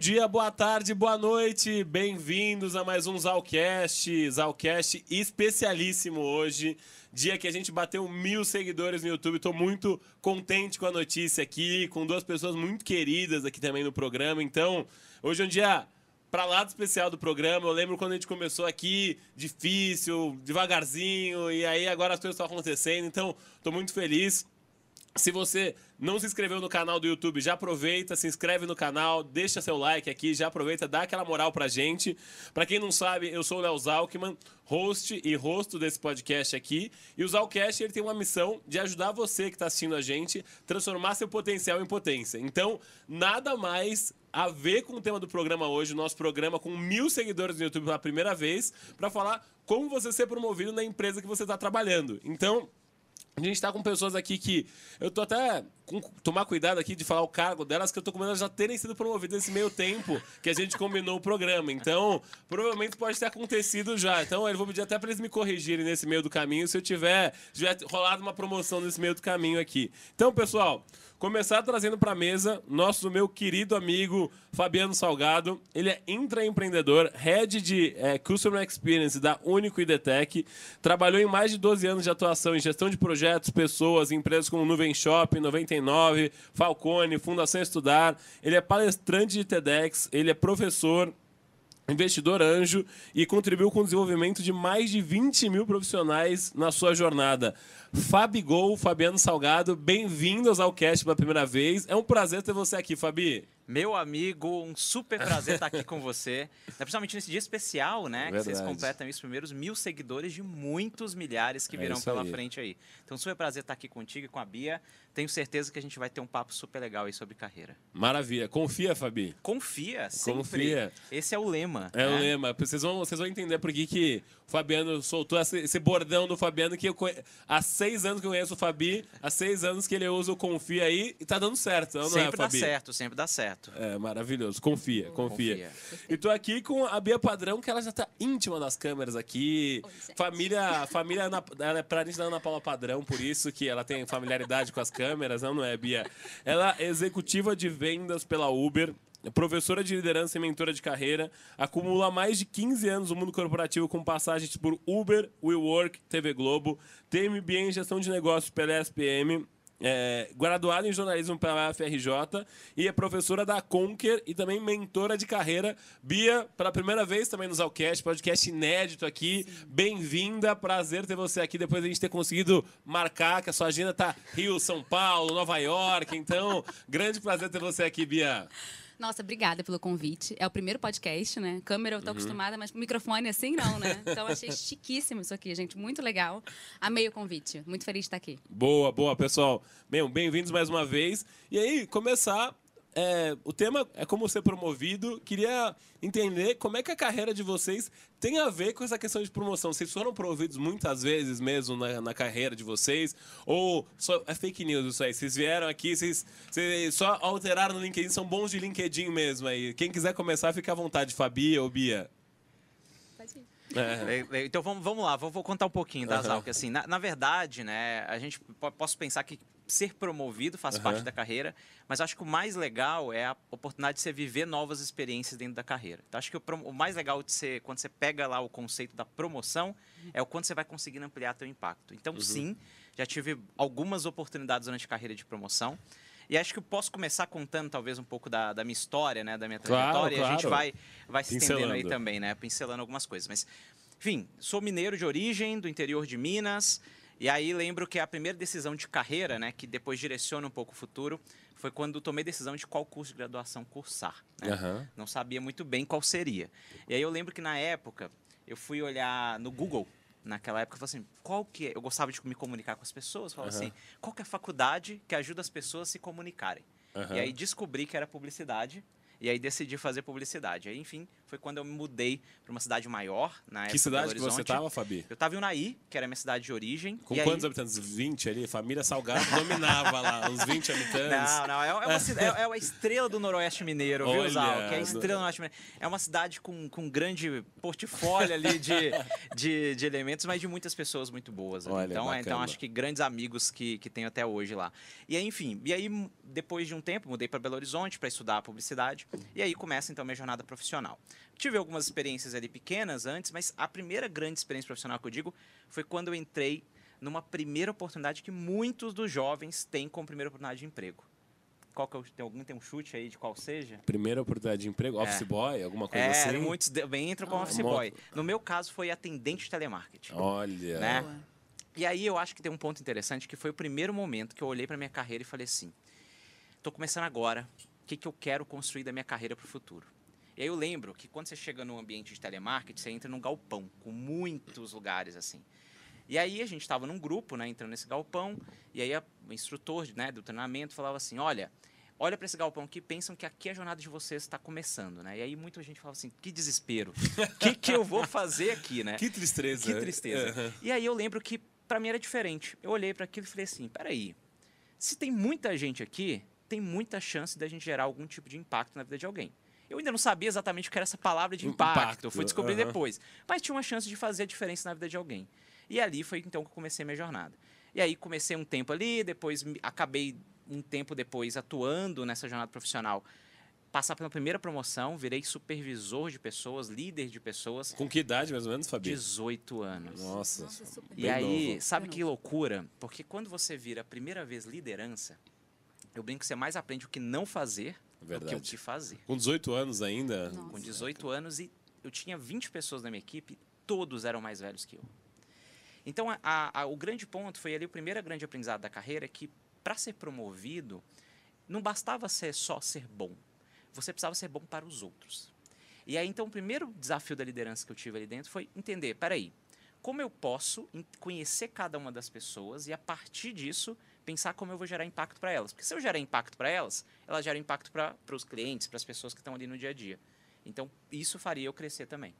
dia, boa tarde, boa noite. Bem-vindos a mais um Zalcast. Zalcast especialíssimo hoje. Dia que a gente bateu mil seguidores no YouTube. Estou muito contente com a notícia aqui, com duas pessoas muito queridas aqui também no programa. Então, hoje é um dia para lá do especial do programa. Eu lembro quando a gente começou aqui, difícil, devagarzinho, e aí agora as coisas estão acontecendo. Então, estou muito feliz. Se você não se inscreveu no canal do YouTube, já aproveita, se inscreve no canal, deixa seu like aqui, já aproveita, dá aquela moral pra gente. Pra quem não sabe, eu sou o Léo Zalkman, host e rosto desse podcast aqui. E o Zalcast ele tem uma missão de ajudar você que está assistindo a gente transformar seu potencial em potência. Então, nada mais a ver com o tema do programa hoje, o nosso programa com mil seguidores no YouTube pela primeira vez, para falar como você ser promovido na empresa que você está trabalhando. Então, a gente está com pessoas aqui que. Eu tô até. Com, tomar cuidado aqui de falar o cargo delas, que eu tô com medo de já terem sido promovidas nesse meio tempo que a gente combinou o programa. Então, provavelmente pode ter acontecido já. Então, eu vou pedir até para eles me corrigirem nesse meio do caminho se eu tiver, tiver rolado uma promoção nesse meio do caminho aqui. Então, pessoal. Começar trazendo para a mesa nosso meu querido amigo Fabiano Salgado. Ele é intraempreendedor, head de é, Customer Experience da Único IDTech. Trabalhou em mais de 12 anos de atuação em gestão de projetos, pessoas, empresas como Nuvem Shop, 99, Falcone, Fundação Estudar. Ele é palestrante de TEDx, ele é professor, investidor anjo e contribuiu com o desenvolvimento de mais de 20 mil profissionais na sua jornada. Fabigol, Fabiano Salgado, bem-vindos ao cast pela primeira vez. É um prazer ter você aqui, Fabi. Meu amigo, um super prazer estar aqui com você. Principalmente nesse dia especial, né? Verdade. Que vocês completam os primeiros mil seguidores de muitos milhares que é virão é pela aí. frente aí. Então, super prazer estar aqui contigo e com a Bia. Tenho certeza que a gente vai ter um papo super legal aí sobre carreira. Maravilha. Confia, Fabi. Confia, sempre. Confia. Esse é o lema. É né? o lema. Vocês vão, vocês vão entender por que, que o Fabiano soltou esse, bordão do Fabiano que eu, há seis anos que eu conheço o Fabi, há seis anos que ele usa o Confia aí e tá dando certo, não, sempre não é, Fabi? Sempre dá certo, sempre dá certo. É, maravilhoso. Confia, confia. confia. E tô aqui com a Bia Padrão, que ela já tá íntima das câmeras aqui. Oi, família, família Ana, ela é da Ana Paula Padrão, por isso que ela tem familiaridade com as câmeras, não, não é, Bia? Ela é executiva de vendas pela Uber. Professora de liderança e mentora de carreira, acumula mais de 15 anos no mundo corporativo com passagens por Uber, WeWork, TV Globo, tem MBA em gestão de negócios pela SPM, é, graduada em jornalismo pela UFRJ e é professora da Conquer e também mentora de carreira. Bia, pela primeira vez também no Zalcast, podcast inédito aqui. Bem-vinda, prazer ter você aqui depois de a gente ter conseguido marcar que a sua agenda tá Rio, São Paulo, Nova York. Então, grande prazer ter você aqui, Bia. Nossa, obrigada pelo convite. É o primeiro podcast, né? Câmera eu tô uhum. acostumada, mas microfone assim não, né? Então achei chiquíssimo isso aqui, gente. Muito legal. Amei o convite. Muito feliz de estar aqui. Boa, boa, pessoal. Bem, bem-vindos mais uma vez. E aí, começar é, o tema é como ser promovido. Queria entender como é que a carreira de vocês tem a ver com essa questão de promoção. Vocês foram promovidos muitas vezes mesmo na, na carreira de vocês? Ou só, é fake news isso aí? Vocês vieram aqui, vocês, vocês só alteraram no LinkedIn, são bons de LinkedIn mesmo aí. Quem quiser começar, fica à vontade, Fabi ou Bia. Pode ir. É. Então vamos, vamos lá, vou, vou contar um pouquinho da uhum. assim, na, na, verdade, né, a gente posso pensar que ser promovido faz uhum. parte da carreira, mas acho que o mais legal é a oportunidade de você viver novas experiências dentro da carreira. Então, acho que o, o mais legal de ser, quando você pega lá o conceito da promoção, é o quanto você vai conseguindo ampliar seu impacto. Então, uhum. sim, já tive algumas oportunidades durante a carreira de promoção. E acho que eu posso começar contando talvez um pouco da, da minha história, né? Da minha trajetória. Claro, claro. E a gente vai, vai se estendendo aí também, né? Pincelando algumas coisas. Mas, enfim, sou mineiro de origem, do interior de Minas. E aí lembro que a primeira decisão de carreira, né, que depois direciona um pouco o futuro, foi quando tomei decisão de qual curso de graduação cursar. Né? Uhum. Não sabia muito bem qual seria. E aí eu lembro que na época eu fui olhar no Google naquela época, eu falei assim, qual que é? Eu gostava de me comunicar com as pessoas, falava uhum. assim, qual que é a faculdade que ajuda as pessoas a se comunicarem? Uhum. E aí descobri que era publicidade e aí decidi fazer publicidade. Aí, enfim, foi quando eu me mudei para uma cidade maior, na Que cidade que você estava, Fabi? Eu estava em Unaí, que era a minha cidade de origem. Com quantos aí... habitantes? 20 ali? Família Salgado dominava lá, uns 20 habitantes. Não, não, é, uma, é, é uma estrela do Noroeste Mineiro, Olha, viu, Zal? Que é a estrela do Noroeste Mineiro. É uma cidade com, com um grande portfólio ali de, de, de, elementos, mas de muitas pessoas muito boas. Olha, então, é, então, acho que grandes amigos que, que tenho até hoje lá. E aí, enfim, e aí, depois de um tempo, mudei para Belo Horizonte para estudar publicidade. E aí começa então minha jornada profissional. Tive algumas experiências ali pequenas antes, mas a primeira grande experiência profissional que eu digo foi quando eu entrei numa primeira oportunidade que muitos dos jovens têm como primeira oportunidade de emprego. Qual que é tem algum tem um chute aí de qual seja? Primeira oportunidade de emprego, é. office boy, alguma coisa é, assim? muitos bem entram com ah, office boy. No meu caso foi atendente de telemarketing. Olha. Né? E aí eu acho que tem um ponto interessante que foi o primeiro momento que eu olhei para minha carreira e falei assim: estou começando agora, que, que eu quero construir da minha carreira para o futuro? E aí eu lembro que quando você chega num ambiente de telemarketing, você entra num galpão com muitos lugares assim. E aí a gente estava num grupo, né, entrando nesse galpão, e aí a, o instrutor né, do treinamento falava assim: olha, olha para esse galpão aqui, pensam que aqui a jornada de vocês está começando, né? E aí muita gente falava assim: que desespero, o que, que eu vou fazer aqui, né? Que tristeza. Que tristeza. Uhum. E aí eu lembro que para mim era diferente. Eu olhei para aquilo e falei assim: peraí, se tem muita gente aqui, tem muita chance da gente gerar algum tipo de impacto na vida de alguém. Eu ainda não sabia exatamente o que era essa palavra de impacto, impacto. eu fui descobrir uhum. depois. Mas tinha uma chance de fazer a diferença na vida de alguém. E ali foi então que eu comecei a minha jornada. E aí comecei um tempo ali, depois acabei um tempo depois atuando nessa jornada profissional. Passar pela primeira promoção, virei supervisor de pessoas, líder de pessoas. Com que idade mais ou menos, Fabi? 18 anos. Nossa. Nossa e aí, novo. sabe que loucura? Porque quando você vira a primeira vez liderança, eu brinco que você mais aprende o que não fazer Verdade. do que o que fazer. Com 18 anos ainda? Nossa. Com 18 anos e eu tinha 20 pessoas na minha equipe, todos eram mais velhos que eu. Então, a, a, o grande ponto foi ali o primeiro grande aprendizado da carreira que para ser promovido não bastava ser só ser bom, você precisava ser bom para os outros. E aí então o primeiro desafio da liderança que eu tive ali dentro foi entender, peraí, como eu posso conhecer cada uma das pessoas e a partir disso pensar como eu vou gerar impacto para elas. Porque se eu gerar impacto para elas, elas geram impacto para os clientes, para as pessoas que estão ali no dia a dia. Então isso faria eu crescer também.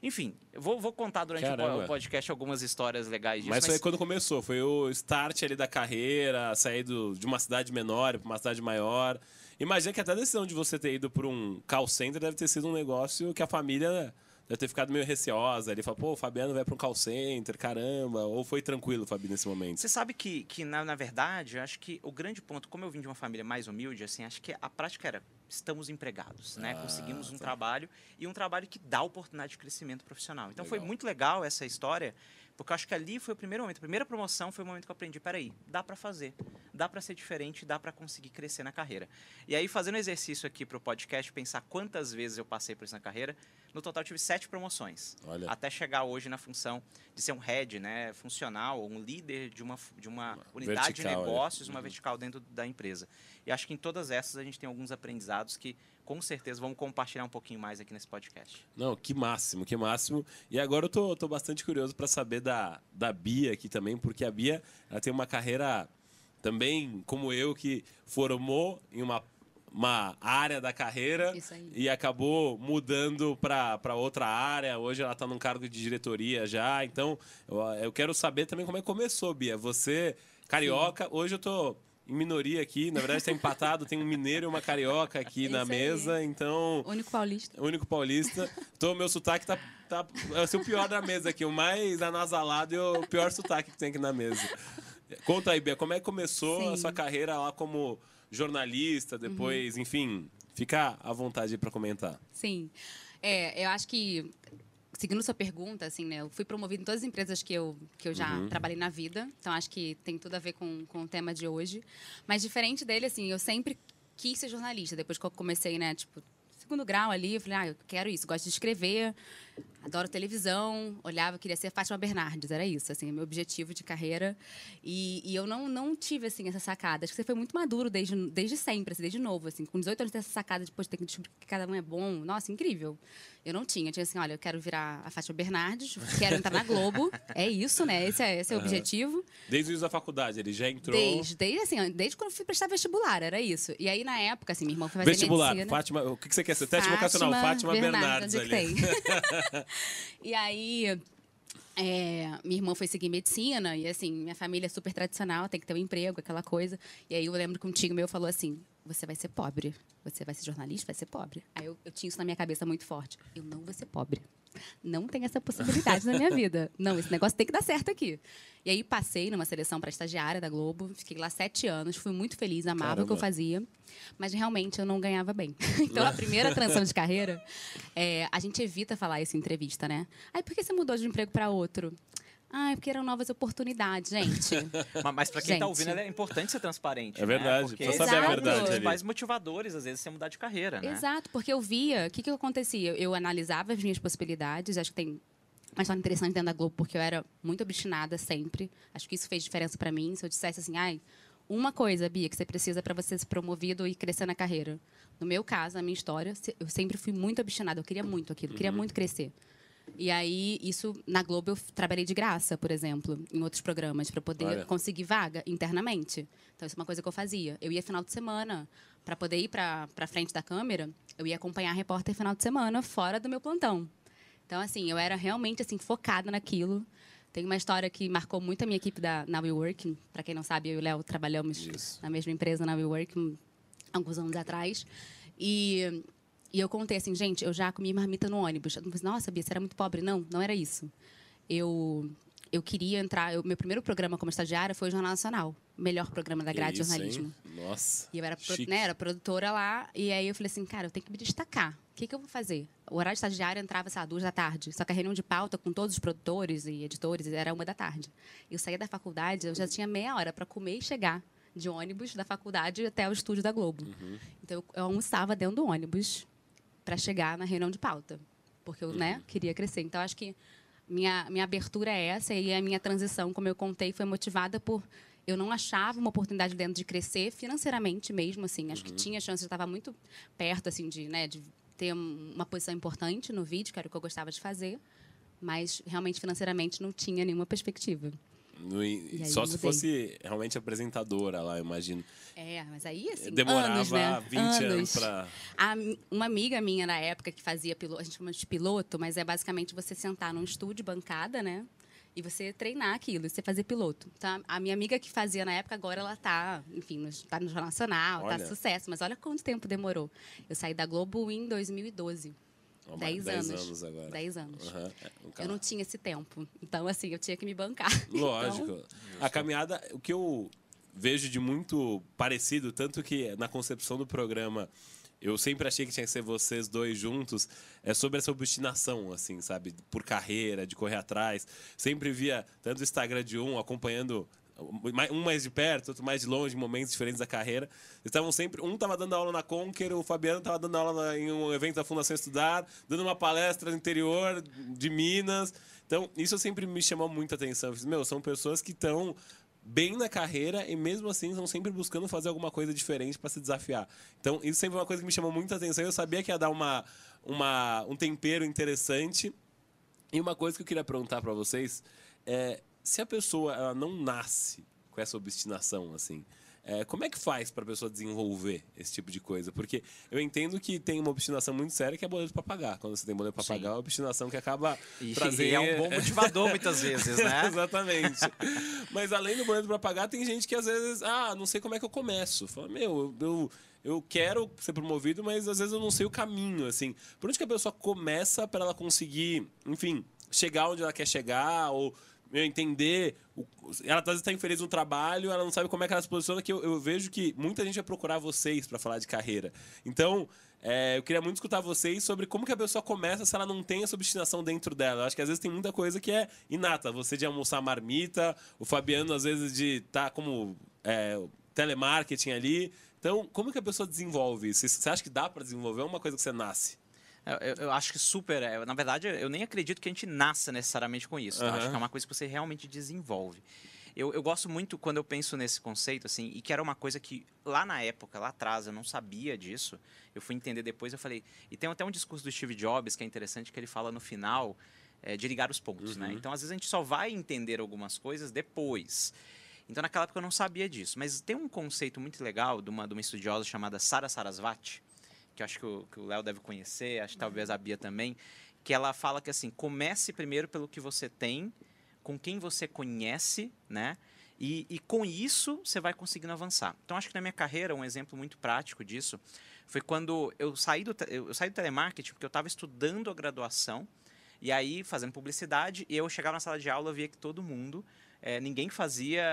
Enfim, vou, vou contar durante Caramba. o podcast algumas histórias legais disso. Mas, mas foi quando começou, foi o start ali da carreira, sair do, de uma cidade menor para uma cidade maior. Imagina que até a decisão de você ter ido para um call center deve ter sido um negócio que a família deve ter ficado meio receosa. Ele fala, pô, o Fabiano vai para um call center, caramba. Ou foi tranquilo, Fabi, nesse momento? Você sabe que, que na, na verdade, acho que o grande ponto, como eu vim de uma família mais humilde, assim, acho que a prática era estamos empregados, né? Ah, Conseguimos um tá. trabalho e um trabalho que dá oportunidade de crescimento profissional. Então legal. foi muito legal essa história, porque eu acho que ali foi o primeiro momento, a primeira promoção foi o momento que eu aprendi, peraí, dá para fazer, dá para ser diferente, dá para conseguir crescer na carreira. E aí fazendo exercício aqui para o podcast, pensar quantas vezes eu passei por isso na carreira, no total tive sete promoções, Olha. até chegar hoje na função de ser um head, né, funcional, um líder de uma de uma, uma unidade vertical, de é. negócios, é. uma uhum. vertical dentro da empresa. E acho que em todas essas a gente tem alguns aprendizados que com certeza vamos compartilhar um pouquinho mais aqui nesse podcast. Não, que máximo, que máximo. E agora eu tô, tô bastante curioso para saber da, da Bia aqui também, porque a Bia ela tem uma carreira também, como eu, que formou em uma, uma área da carreira e acabou mudando para outra área. Hoje ela está num cargo de diretoria já. Então, eu, eu quero saber também como é que começou, Bia. Você, carioca, Sim. hoje eu tô em minoria aqui. Na verdade, está empatado. Tem um mineiro e uma carioca aqui é na mesa. Aí. Então. Único paulista. Único paulista. Então, meu sotaque tá. tá é o pior da mesa aqui. O mais anasalado e o pior sotaque que tem aqui na mesa. Conta aí, Bia, como é que começou Sim. a sua carreira lá como jornalista, depois, uhum. enfim, fica à vontade para comentar. Sim. É, eu acho que seguindo sua pergunta, assim, né? Eu fui promovida em todas as empresas que eu, que eu já uhum. trabalhei na vida. Então, acho que tem tudo a ver com, com o tema de hoje. Mas, diferente dele, assim, eu sempre quis ser jornalista. Depois que eu comecei, né? Tipo, segundo grau ali, eu falei, ah, eu quero isso. Gosto de escrever, adoro televisão, olhava, queria ser Fátima Bernardes, era isso, assim, meu objetivo de carreira. E, e, eu não, não tive, assim, essa sacada. Acho que você foi muito maduro desde, desde sempre, assim, desde novo, assim. Com 18 anos, ter essa sacada, depois de ter que descobrir que cada um é bom. Nossa, incrível. Eu não tinha. Eu tinha assim, olha, eu quero virar a Fátima Bernardes, quero entrar na Globo. É isso, né? Esse é, esse é o uhum. objetivo. Desde o início da faculdade, ele já entrou... Desde, desde, assim, desde quando eu fui prestar vestibular, era isso. E aí, na época, assim, minha irmã foi fazer Vestibular, medicina. Fátima, o que você quer ser? Teste vocacional, Fátima Bernardes, Bernardes ali. e aí... É, minha irmã foi seguir medicina e assim, minha família é super tradicional, tem que ter um emprego, aquela coisa. E aí eu lembro que um tio meu falou assim: você vai ser pobre. Você vai ser jornalista, vai ser pobre. Aí eu, eu tinha isso na minha cabeça muito forte. Eu não vou ser pobre. não tem essa possibilidade na minha vida. Não, esse negócio tem que dar certo aqui. E aí passei numa seleção para estagiária da Globo, fiquei lá sete anos, fui muito feliz, amava Caramba. o que eu fazia, mas realmente eu não ganhava bem. então a primeira transição de carreira, é, a gente evita falar isso em entrevista, né? Aí por que você mudou de um emprego para outro? Ah, é porque eram novas oportunidades, gente. mas, mas para quem está ouvindo, é importante ser transparente. É verdade, né? porque saber a verdade. Os mais motivadores, às vezes, você mudar de carreira, né? Exato, porque eu via, o que, que acontecia? Eu analisava as minhas possibilidades, acho que tem uma história interessante dentro da Globo, porque eu era muito obstinada sempre. Acho que isso fez diferença para mim. Se eu dissesse assim, ai, uma coisa, Bia, que você precisa para você ser promovido e crescer na carreira. No meu caso, na minha história, eu sempre fui muito obstinada. Eu queria muito aquilo, eu queria uhum. muito crescer. E aí, isso, na Globo, eu trabalhei de graça, por exemplo, em outros programas, para poder Olha. conseguir vaga internamente. Então, isso é uma coisa que eu fazia. Eu ia final de semana, para poder ir para frente da câmera, eu ia acompanhar a repórter final de semana, fora do meu plantão. Então, assim, eu era realmente assim focada naquilo. Tem uma história que marcou muito a minha equipe da, na WeWork. Para quem não sabe, eu e o Léo trabalhamos Isso. na mesma empresa, na WeWork, alguns anos atrás. E e eu contei assim, gente, eu já comi marmita no ônibus. Eu falei, Nossa, Bia, você era muito pobre. Não, não era isso. Eu, eu queria entrar... Eu, meu primeiro programa como estagiária foi o Jornal Nacional. Melhor programa da grade de jornalismo. Hein? Nossa, E eu era, né, era produtora lá. E aí eu falei assim, cara, eu tenho que me destacar. O que, que eu vou fazer? O horário de estagiária entrava, sei lá, duas da tarde. Só que a reunião de pauta com todos os produtores e editores era uma da tarde. Eu saía da faculdade, eu já tinha meia hora para comer e chegar de ônibus da faculdade até o estúdio da Globo. Uhum. Então eu almoçava dentro do ônibus para chegar na reunião de pauta, porque eu né, uhum. queria crescer. Então, acho que minha, minha abertura é essa e a minha transição, como eu contei, foi motivada por eu não achava uma oportunidade dentro de crescer financeiramente mesmo, assim. Acho uhum. que tinha chance, eu estava muito perto, assim, de, né, de ter uma posição importante no vídeo, que era o que eu gostava de fazer, mas realmente financeiramente não tinha nenhuma perspectiva. No, só se fosse realmente apresentadora lá, eu imagino. É, mas aí assim. Demorava anos, né? 20 anos, anos para. Uma amiga minha na época que fazia piloto, a gente chama de piloto, mas é basicamente você sentar num estúdio, bancada, né? E você treinar aquilo, você fazer piloto. Tá? A minha amiga que fazia na época, agora ela tá, enfim, está no Jornal Nacional, tá sucesso. Mas olha quanto tempo demorou. Eu saí da Globo em 2012. Dez, dez anos. anos agora. Dez anos. Uhum. eu não tinha esse tempo. Então, assim, eu tinha que me bancar. Lógico. Então... A caminhada, o que eu vejo de muito parecido, tanto que na concepção do programa eu sempre achei que tinha que ser vocês dois juntos, é sobre essa obstinação, assim, sabe? Por carreira, de correr atrás. Sempre via tanto o Instagram de um acompanhando um mais de perto, outro mais de longe, momentos diferentes da carreira. Estavam sempre. Um estava dando aula na Conquer, o Fabiano estava dando aula em um evento da Fundação Estudar, dando uma palestra no interior de Minas. Então, isso sempre me chamou muita atenção. Eu fiz, meu, são pessoas que estão bem na carreira e mesmo assim estão sempre buscando fazer alguma coisa diferente para se desafiar. Então, isso sempre é uma coisa que me chamou muita atenção. Eu sabia que ia dar uma, uma, um tempero interessante. E uma coisa que eu queria perguntar para vocês é se a pessoa ela não nasce com essa obstinação, assim, é, como é que faz para a pessoa desenvolver esse tipo de coisa? Porque eu entendo que tem uma obstinação muito séria que é boleto para pagar. Quando você tem boleto para pagar, é uma obstinação que acaba e, trazendo... E é um bom motivador muitas vezes, né? Exatamente. Mas além do boleto para pagar, tem gente que às vezes, ah, não sei como é que eu começo. Fala, meu, eu, eu quero ser promovido, mas às vezes eu não sei o caminho, assim. Por onde que a pessoa começa para ela conseguir, enfim, chegar onde ela quer chegar ou meu, entender. O, ela às vezes está infeliz no trabalho, ela não sabe como é que ela se posiciona, que eu, eu vejo que muita gente vai procurar vocês para falar de carreira. Então, é, eu queria muito escutar vocês sobre como que a pessoa começa se ela não tem essa obstinação dentro dela. Eu acho que às vezes tem muita coisa que é inata. Você de almoçar marmita, o Fabiano às vezes de estar tá como é, telemarketing ali. Então, como que a pessoa desenvolve isso? Você acha que dá para desenvolver? É uma coisa que você nasce? Eu, eu, acho que super. É, na verdade, eu nem acredito que a gente nasça necessariamente com isso. Uhum. Tá? Acho que é uma coisa que você realmente desenvolve. Eu, eu, gosto muito quando eu penso nesse conceito, assim, e que era uma coisa que lá na época, lá atrás, eu não sabia disso. Eu fui entender depois, eu falei. E tem até um discurso do Steve Jobs que é interessante, que ele fala no final é, de ligar os pontos, né? uhum. né? Então, às vezes, a gente só vai entender algumas coisas depois. Então, naquela época, eu não sabia disso. Mas tem um conceito muito legal de uma, de uma estudiosa chamada Sara Sarasvati, que acho que o Léo deve conhecer, acho que talvez a Bia também, que ela fala que assim, comece primeiro pelo que você tem, com quem você conhece, né? E, e, com isso você vai conseguindo avançar. Então acho que na minha carreira um exemplo muito prático disso foi quando eu saí do eu saí do telemarketing porque eu estava estudando a graduação E aí, fazendo publicidade, eu chegava na sala de aula, via que todo mundo, é, ninguém fazia,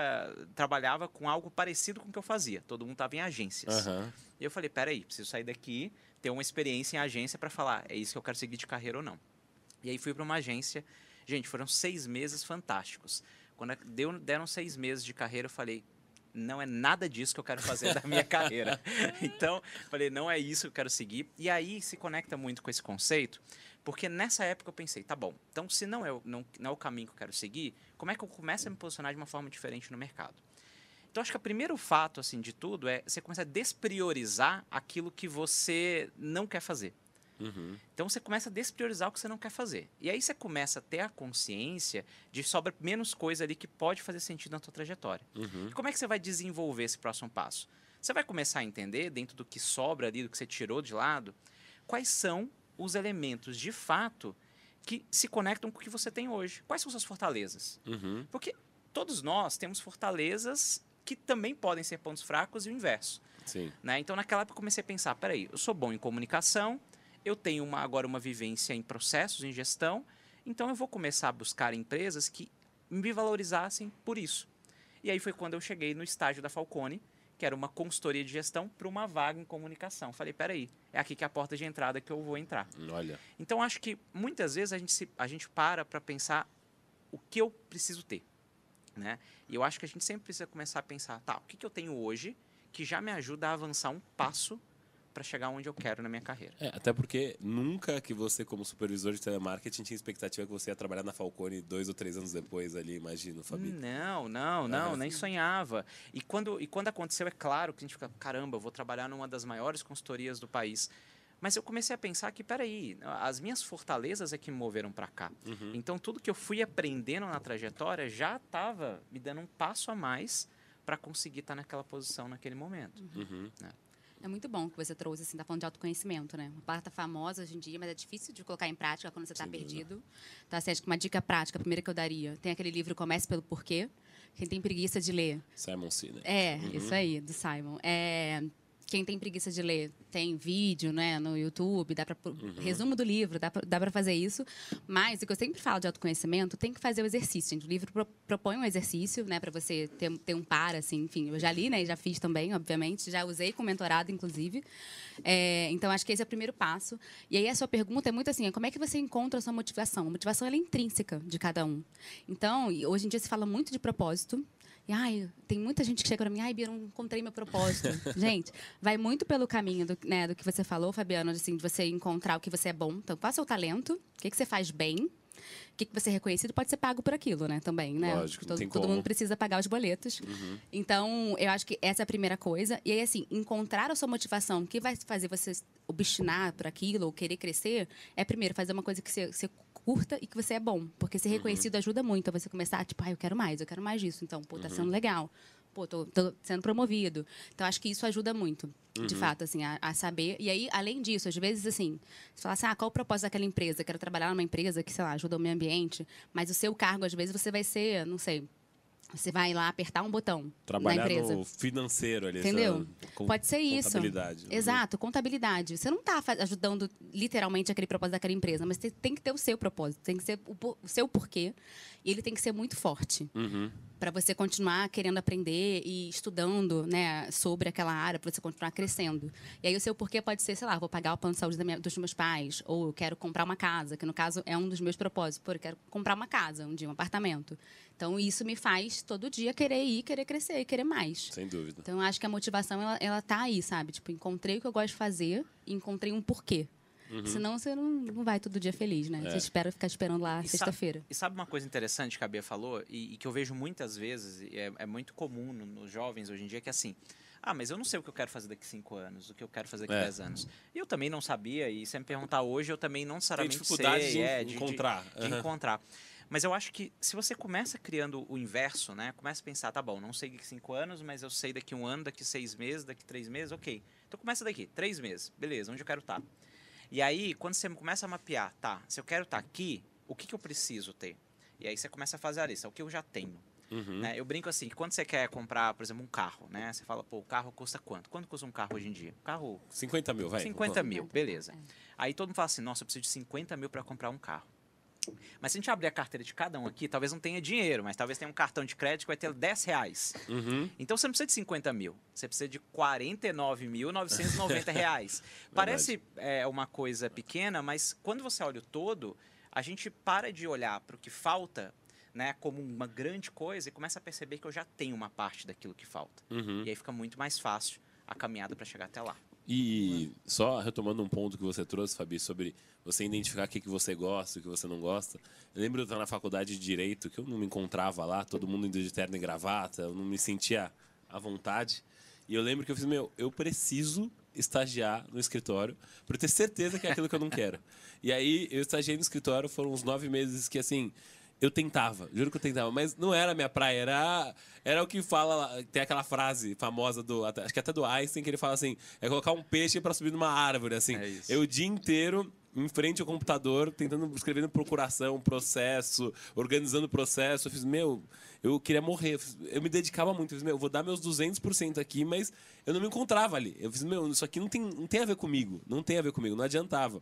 trabalhava com algo parecido com o que eu fazia. Todo mundo estava em agências. Aham. E eu falei, peraí, preciso sair daqui, ter uma experiência em agência para falar, é isso que eu quero seguir de carreira ou não. E aí fui para uma agência. Gente, foram seis meses fantásticos. Quando deu, deram seis meses de carreira, eu falei, não é nada disso que eu quero fazer da minha carreira. Então, falei, não é isso que eu quero seguir. E aí se conecta muito com esse conceito, porque nessa época eu pensei, tá bom, então se não é, o- não, não é o caminho que eu quero seguir, como é que eu começo a me posicionar de uma forma diferente no mercado? Então, acho que o primeiro fato, assim, de tudo é você começar a despriorizar aquilo que você não quer fazer. Uhum. Então você começa a despriorizar o que você não quer fazer. E aí você começa a ter a consciência de sobra menos coisa ali que pode fazer sentido na tua trajetória. Uhum. E como é que você vai desenvolver esse próximo passo? Você vai começar a entender, dentro do que sobra ali, do que você tirou de lado, quais são os elementos de fato que se conectam com o que você tem hoje. Quais são suas fortalezas? Uhum. Porque todos nós temos fortalezas que também podem ser pontos fracos e o inverso. Sim. Né? Então, naquela época, eu comecei a pensar: peraí, eu sou bom em comunicação, eu tenho uma, agora uma vivência em processos, em gestão, então eu vou começar a buscar empresas que me valorizassem por isso. E aí foi quando eu cheguei no estágio da Falcone, que era uma consultoria de gestão para uma vaga em comunicação. Falei: peraí, é aqui que é a porta de entrada que eu vou entrar. Olha. Então, acho que muitas vezes a gente, se, a gente para para pensar o que eu preciso ter. Né? E eu acho que a gente sempre precisa começar a pensar, tá, o que, que eu tenho hoje que já me ajuda a avançar um passo para chegar onde eu quero na minha carreira. É, até porque nunca que você, como supervisor de telemarketing, tinha expectativa que você ia trabalhar na Falcone dois ou três anos depois ali, imagino, Fabi. Não, não, não, nem sonhava. E quando, e quando aconteceu, é claro que a gente fica, caramba, vou trabalhar numa das maiores consultorias do país. Mas eu comecei a pensar que, peraí, as minhas fortalezas é que me moveram para cá. Uhum. Então, tudo que eu fui aprendendo na trajetória já estava me dando um passo a mais para conseguir estar naquela posição naquele momento. Uhum. É muito bom que você trouxe, assim, tá falando de autoconhecimento, né? Uma palavra tá famosa hoje em dia, mas é difícil de colocar em prática quando você está perdido. Então, assim, acho que uma dica prática, a primeira que eu daria, tem aquele livro Comece pelo Porquê. Quem tem preguiça de ler. Simon Sinek. É, isso aí, do Simon. É, quem tem preguiça de ler, tem vídeo, né, no YouTube, dá para resumo do livro, dá para fazer isso. Mas o que eu sempre falo de autoconhecimento, tem que fazer o exercício. gente. O livro pro- propõe um exercício, né, para você ter, ter um par, assim, enfim. Eu já li, né, e já fiz também, obviamente, já usei com mentorado, inclusive. É, então acho que esse é o primeiro passo. E aí a sua pergunta é muito assim, é como é que você encontra a sua motivação? A motivação ela é intrínseca de cada um. Então, hoje em dia se fala muito de propósito. E, ai, tem muita gente que chega para mim, ai, Bia, eu não encontrei meu propósito. gente, vai muito pelo caminho do, né, do que você falou, Fabiano, assim, de você encontrar o que você é bom. Então, qual é o seu talento? O que, que você faz bem? O que, que você é reconhecido pode ser pago por aquilo, né? Também, né? Lógico, não todo, todo mundo precisa pagar os boletos. Então, eu acho que essa é a primeira coisa. E aí, assim, encontrar a sua motivação, o que vai fazer você obstinar por aquilo ou querer crescer, é primeiro fazer uma coisa que você, você curta e que você é bom. Porque ser reconhecido ajuda muito a você começar, tipo, ah, eu quero mais, eu quero mais disso. Então, pô, tá sendo legal. Pô, tô, tô sendo promovido. Então, acho que isso ajuda muito, de fato, assim, a, a saber. E aí, além disso, às vezes, assim, você fala assim, ah, qual o propósito daquela empresa? Quero trabalhar numa empresa que, sei lá, ajuda o meio ambiente. Mas o seu cargo, às vezes, você vai ser, não sei, você vai lá apertar um botão na Trabalhar empresa. no financeiro ali. Entendeu? con- Pode ser isso. Contabilidade. Uhum. Exato, contabilidade. Você não está ajudando literalmente aquele propósito daquela empresa, mas tem, tem que ter o seu propósito, tem que ser o, o seu porquê. E ele tem que ser muito forte Uhum. para você continuar querendo aprender e estudando né, sobre aquela área, para você continuar crescendo. E aí o seu porquê pode ser, sei lá, vou pagar o plano de saúde minha- dos meus pais, ou eu quero comprar uma casa, que no caso é um dos meus propósitos. Pô, eu quero comprar uma casa um dia, um apartamento. Então isso me faz todo dia querer ir, querer crescer, querer mais. Sem dúvida. Então, eu acho que a motivação, ela, ela tá aí, sabe? Tipo, encontrei o que eu gosto de fazer e encontrei um porquê. Senão, você não, não vai todo dia feliz, né? Você espera ficar esperando lá sexta-feira. E sabe uma coisa interessante que a Bia falou, e, e que eu vejo muitas vezes, e é, é muito comum no- nos jovens hoje em dia, que é assim, ah, mas eu não sei o que eu quero fazer daqui cinco anos, o que eu quero fazer daqui É. 10 anos. E eu também não sabia, e se você me perguntar hoje, eu também não necessariamente dificuldade sei. de é, encontrar. De, Aham. encontrar. Mas eu acho que se você começa criando o inverso, né? Começa a pensar, tá bom, não sei daqui cinco anos, mas eu sei daqui um ano, daqui seis meses, daqui três meses, ok. Então começa daqui, três meses, beleza, onde eu quero estar. E aí, quando você começa a mapear, tá, se eu quero estar aqui, o que, que eu preciso ter? E aí você começa a fazer a lista, o que eu já tenho. Uhum. Né? Eu brinco assim, que quando você quer comprar, por exemplo, um carro, né? Você fala, pô, o carro custa quanto? Quanto custa um carro hoje em dia? Um carro 50 mil, vai. 50 mil, 50, beleza. é. Aí todo mundo fala assim, nossa, eu preciso de 50 mil para comprar um carro. Mas se a gente abrir a carteira de cada um aqui, talvez não tenha dinheiro, mas talvez tenha um cartão de crédito que vai ter 10 reais. Uhum. Então você não precisa de 50 mil, você precisa de 49.990 reais. Parece é, uma coisa pequena, mas quando você olha o todo, a gente para de olhar para o que falta né, como uma grande coisa e começa a perceber que eu já tenho uma parte daquilo que falta. Uhum. E aí fica muito mais fácil a caminhada para chegar até lá. E só retomando um ponto que você trouxe, Fabi, sobre você identificar o que, que você gosta o que você não gosta. Eu lembro de estar na faculdade de Direito, que eu não me encontrava lá, todo mundo indo de terno e gravata, eu não me sentia à vontade. E eu lembro que eu fiz, meu, eu preciso estagiar no escritório para ter certeza que é aquilo que eu não quero. E aí eu estagiei no escritório, foram uns nove meses que, assim, eu tentava, juro que eu tentava, mas não era a minha praia, era, era o que fala, tem aquela frase famosa do, acho que até do Einstein, que ele fala assim, é colocar um peixe para subir numa árvore, assim. É isso. eu o dia inteiro em frente ao computador, tentando, escrevendo procuração, processo, organizando o processo, eu fiz, meu, eu queria morrer, eu, fiz- eu me dedicava muito, eu fiz, meu, eu vou dar meus 200% aqui, mas eu não me encontrava ali. Eu fiz, meu, isso aqui não tem, não tem a ver comigo, não tem a ver comigo, não adiantava.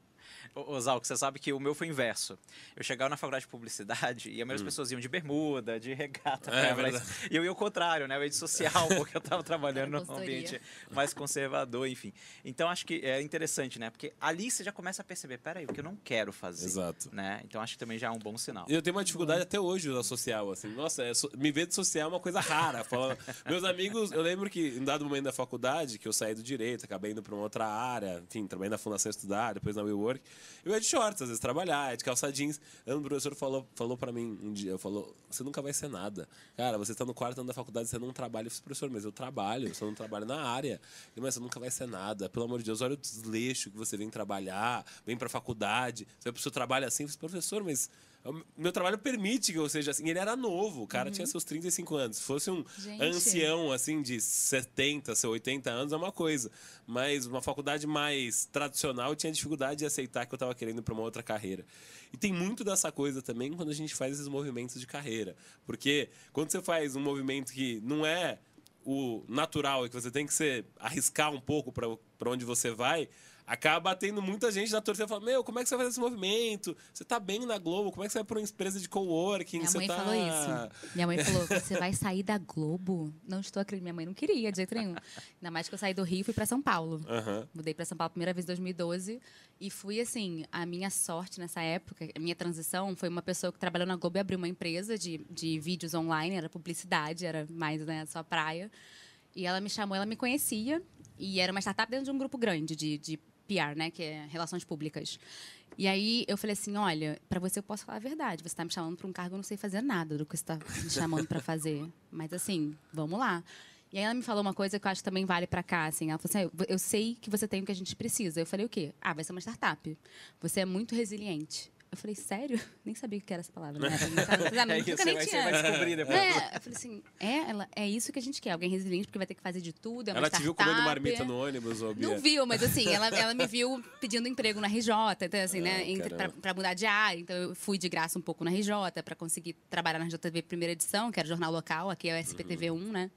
Ô, ô, Zalco, você sabe que o meu foi o inverso. Eu chegava na faculdade de publicidade e a maioria das pessoas iam de bermuda, de regata. Hum. É, pra- verdade. e eu ia ao contrário, né? Eu ia de social, porque eu estava trabalhando num ambiente mais conservador, enfim. Então, acho que é interessante, né? Porque ali você já começa a perceber, peraí, o que eu não quero fazer. Exato. Né? Então, acho que também já é um bom sinal. Eu tenho uma dificuldade até hoje na social, assim. Nossa, é so- me ver de social é uma coisa rara. Falando- Meus amigos, eu lembro que em dado momento da faculdade, que eu saí do direito, acabei indo para uma outra área, enfim, trabalhei na Fundação Estudar, depois na WeWork. Eu ia de shorts, às vezes trabalhar, de calça jeans. Um professor falou, falou para mim um dia, falou, você nunca vai ser nada. Cara, você está no quarto ano da faculdade, você não trabalha. Eu falei, professor, mas eu trabalho, você não trabalha na área. Ele, mas você nunca vai ser nada. Pelo amor de Deus, olha o desleixo que você vem trabalhar, vem para a faculdade, você vai pro seu trabalho assim. Eu falei, professor, mas meu trabalho permite que eu seja assim. Ele era novo, o cara tinha seus 35 anos. Se fosse um Gente. ancião, assim, de 70, seu 80 anos, é uma coisa. Mas uma faculdade mais tradicional tinha dificuldade de aceitar que eu estava querendo para uma outra carreira. E tem muito dessa coisa também quando a gente faz esses movimentos de carreira. Porque quando você faz um movimento que não é o natural e que você tem que ser, arriscar um pouco para onde você vai, acaba tendo muita gente da torcida falando: Meu, como é que você vai fazer esse movimento? Você tá bem na Globo, como é que você vai para uma empresa de coworking? Minha você mãe tá... falou isso. Minha mãe falou: você vai sair da Globo? Não estou acreditando. Minha mãe não queria, de jeito nenhum. Ainda mais que eu saí do Rio e fui para São Paulo. Aham. Mudei para São Paulo a primeira vez em 2012 e fui assim, a minha sorte nessa época, a minha transição foi uma pessoa que trabalhou na Globo e abriu uma empresa de, de vídeos online, era publicidade, era mais né, só praia. E ela me chamou, ela me conhecia e era uma startup dentro de um grupo grande de, de PR, né, que é relações públicas. E aí eu falei assim, olha, para você eu posso falar a verdade, você está me chamando para um cargo, eu não sei fazer nada do que você está me chamando para fazer, mas assim, vamos lá. E aí ela me falou uma coisa que eu acho que também vale para cá, assim. Ela falou assim: "Ah, eu- eu sei que você tem o que a gente precisa. Eu falei, o quê? Ah, vai ser uma startup. Você é muito resiliente. Eu falei, sério? Nem sabia o que era essa palavra. Né? É nem isso, vai, você tinha- vai descobrir depois. É, eu falei assim, é, ela, é isso que a gente quer. Alguém resiliente, porque vai ter que fazer de tudo. É uma Ela te viu startup. comendo marmita no ônibus, Bia? Não viu, mas assim, ela, ela me viu pedindo emprego na RJ, então, assim, né, Ah, entre- caramba. pra, pra mudar de área. Então, eu fui de graça um pouco na RJ para conseguir trabalhar na RJTV primeira edição, que era jornal local, aqui é o SPTV1, né?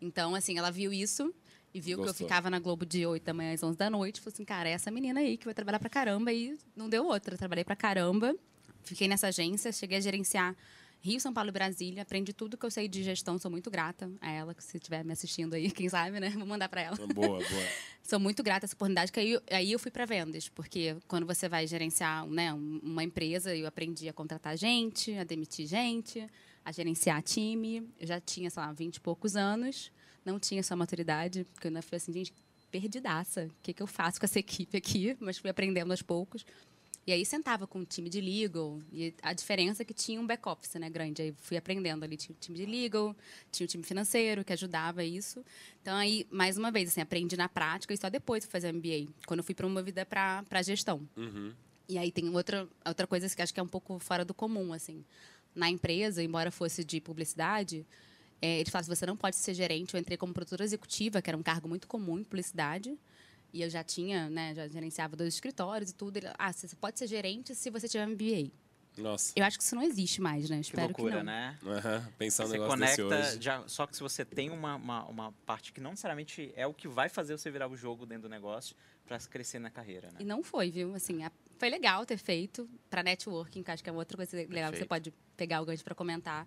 Então, assim, ela viu isso e viu que eu Gostou. ficava na Globo de 8 da manhã às 11 da noite. Falou assim, cara, é essa menina aí que vai trabalhar pra caramba. E não deu outra. Eu trabalhei pra caramba, fiquei nessa agência, cheguei a gerenciar Rio, São Paulo e Brasília. Aprendi tudo que eu sei de gestão, sou muito grata a ela, que se estiver me assistindo aí, quem sabe, né? Vou mandar pra ela. Boa, boa. Sou muito grata a essa oportunidade, que aí, aí eu fui para vendas, porque quando você vai gerenciar né, um- uma empresa, eu aprendi a contratar gente, a demitir gente, a gerenciar time. Eu já tinha, sei lá, 20 e poucos anos, não tinha essa maturidade, porque eu ainda falei assim, gente, perdidaça, o que, que eu faço com essa equipe aqui? Mas fui aprendendo aos poucos. E aí sentava com o time de legal, e a diferença é que tinha um back-office né, grande. Aí fui aprendendo ali, tinha o time de legal, tinha o time financeiro que ajudava isso. Então aí, mais uma vez, assim, aprendi na prática e só depois fui fazer MBA, quando eu fui promovida para para gestão. Uhum. E aí tem outra, outra coisa que acho que é um pouco fora do comum, assim. Na empresa, embora fosse de publicidade, é, eles assim, você não pode ser gerente. Eu entrei como produtora executiva, que era um cargo muito comum em publicidade. E eu já tinha, né, já gerenciava dois escritórios e tudo. Ele, ah, você pode ser gerente se você tiver MBA. Nossa. Eu acho que isso não existe mais, né? Que Espero que, loucura, não. né? Aham, Pensar um Você negócio conecta, hoje. já, só que se você tem uma, uma, uma parte que não necessariamente é o que vai fazer você virar o jogo dentro do negócio para crescer na carreira, né? E não foi, viu? Assim, a- foi legal ter feito para networking, que acho que é outra coisa legal Perfeito. que você pode pegar o gancho para comentar.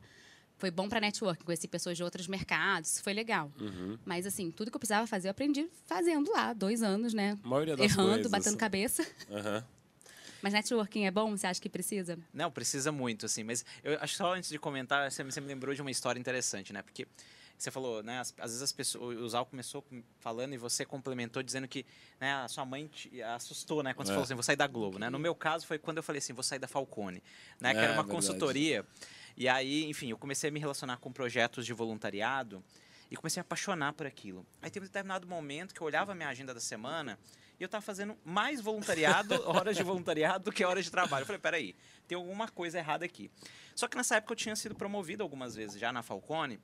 Foi bom para networking, conheci pessoas de outros mercados, foi legal. Uhum. Mas, assim, tudo que eu precisava fazer, eu aprendi fazendo lá, dois anos, né? Errando, coisas. batendo cabeça. Uhum. Mas networking é bom? Você acha que precisa? Não, precisa muito, assim. Mas eu acho só antes de comentar, você me lembrou de uma história interessante, né? Porque você falou, né? Às, vezes as pessoas, o Zal começou falando e você complementou dizendo que né, a sua mãe te assustou, né? Quando é. você falou assim, vou sair da Globo, né? No meu caso foi quando eu falei assim, vou sair da Falcone, né? Que é, era uma verdade. consultoria. E aí, enfim, eu comecei a me relacionar com projetos de voluntariado e comecei a apaixonar por aquilo. Aí teve um determinado momento que eu olhava a minha agenda da semana e eu estava fazendo mais voluntariado, horas de voluntariado, do que horas de trabalho. Eu falei, peraí, tem alguma coisa errada aqui. Só que nessa época eu tinha sido promovido algumas vezes já na Falcone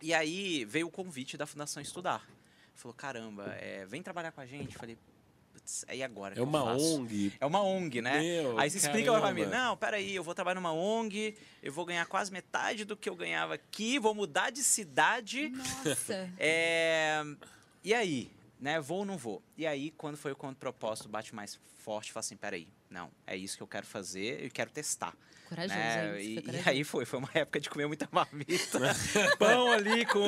e aí veio o convite da Fundação Estudar. Falou, caramba, é, vem trabalhar com a gente. Falei, putz, aí agora? É uma ONG. É uma ONG, né? Meu, aí você explica pra mim, não, peraí, eu vou trabalhar numa ONG, eu vou ganhar quase metade do que eu ganhava aqui, vou mudar de cidade. Nossa. É, e aí, né? Vou ou não vou? E aí, quando foi o propósito, bate mais forte, fala assim, peraí, não, é isso que eu quero fazer, eu quero testar. Corajoso, né? e, e, aí foi, foi uma época de comer muita marmita. Pão ali com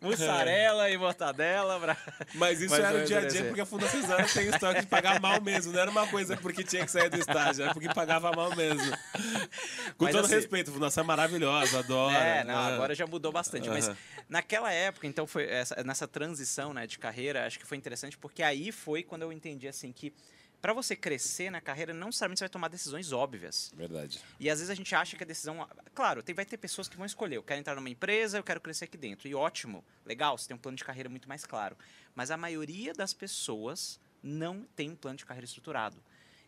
mussarela e mortadela. Pra... Mas isso Mas era o dia a dia porque a Fundação Suzana tem o estoque de pagar mal mesmo. Não era uma coisa porque tinha que sair do estágio, era porque pagava mal mesmo. Com Mas, todo assim, respeito, a Fundação é maravilhosa, adoro. É, não, agora já mudou bastante. Uhum. Mas naquela época, então, foi essa, nessa transição né, de carreira, acho que foi interessante porque aí foi quando eu entendi assim que para você crescer na carreira, não necessariamente você vai tomar decisões óbvias. Verdade. E às vezes a gente acha que a decisão. Claro, tem, vai ter pessoas que vão escolher. Eu quero entrar numa empresa, eu quero crescer aqui dentro. E ótimo, legal, você tem um plano de carreira muito mais claro. Mas a maioria das pessoas não tem um plano de carreira estruturado.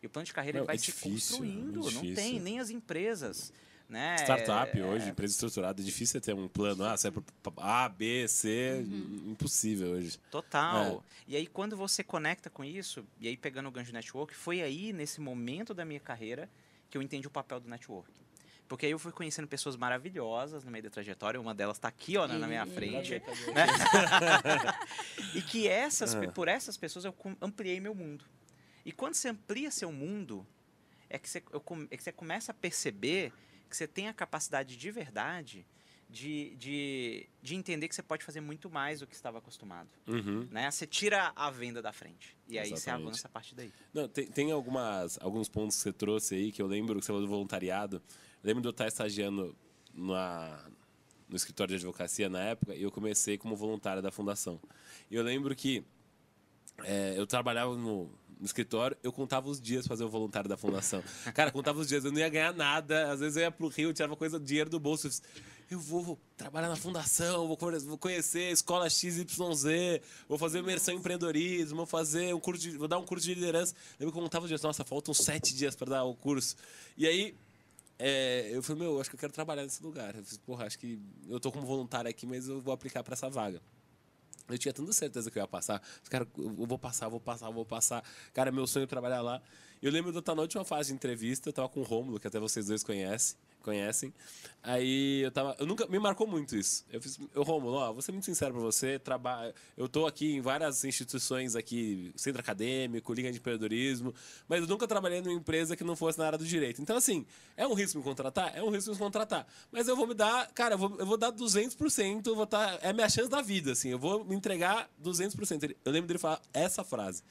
E o plano de carreira não, vai é te difícil, construindo. É não tem, nem as empresas. Né? Startup é, hoje, empresa estruturada, é difícil ter um plano. Ah, é para A, B, C, uhum. impossível hoje. Total. É. E aí, quando você conecta com isso, e aí pegando o gancho network, foi aí, nesse momento da minha carreira, que eu entendi o papel do network. Porque aí eu fui conhecendo pessoas maravilhosas no meio da trajetória. Uma delas está aqui, ó, na minha frente. Né? e que essas, ah. por essas pessoas eu ampliei meu mundo. E quando você amplia seu mundo, é que você, eu, é que você começa a perceber que você tem a capacidade de verdade de, de, de entender que você pode fazer muito mais do que estava acostumado. Uhum. Né? Você tira a venda da frente. E aí Exatamente. você avança a partir daí. Não, tem, tem algumas, alguns pontos que você trouxe aí que eu lembro que você falou do voluntariado. Eu lembro de eu estar estagiando na, no escritório de advocacia na época e eu comecei como voluntário da fundação. E eu lembro que é, eu trabalhava no, no escritório, eu contava os dias pra fazer o voluntário da fundação. Cara, contava os dias, eu não ia ganhar nada. Às vezes eu ia pro Rio, tirava coisa, dinheiro do bolso. Eu vou, vou trabalhar na fundação, vou, conhecer a escola XYZ, vou fazer imersão em empreendedorismo, vou fazer um curso de, vou dar um curso de liderança. Eu lembro que eu contava os dias, nossa, faltam sete dias para dar o curso. E aí, é, eu falei, meu, acho que eu quero trabalhar nesse lugar. Eu falei, porra, acho que eu tô como voluntário aqui, mas eu vou aplicar para essa vaga. Eu tinha tanta certeza que eu ia passar. Cara, eu vou passar, vou passar, vou passar. Cara, meu sonho é trabalhar lá. Eu lembro de eu estar na última fase de entrevista, eu tava com o Rômulo, que até vocês dois conhecem conhecem. Aí eu tava. Eu nunca. Me marcou muito isso. Eu fiz. Eu, Romulo, ó, vou ser muito sincero pra você. Trabalho. Eu tô aqui em várias instituições aqui, centro acadêmico, Liga de Empreendedorismo, mas eu nunca trabalhei numa empresa que não fosse na área do direito. Então, assim, é um risco me contratar? É um risco me contratar. Mas eu vou me dar, cara, eu vou, eu vou dar 200%, eu vou. Tá, é minha chance da vida, assim. Eu vou me entregar 200%. Eu lembro dele falar essa frase.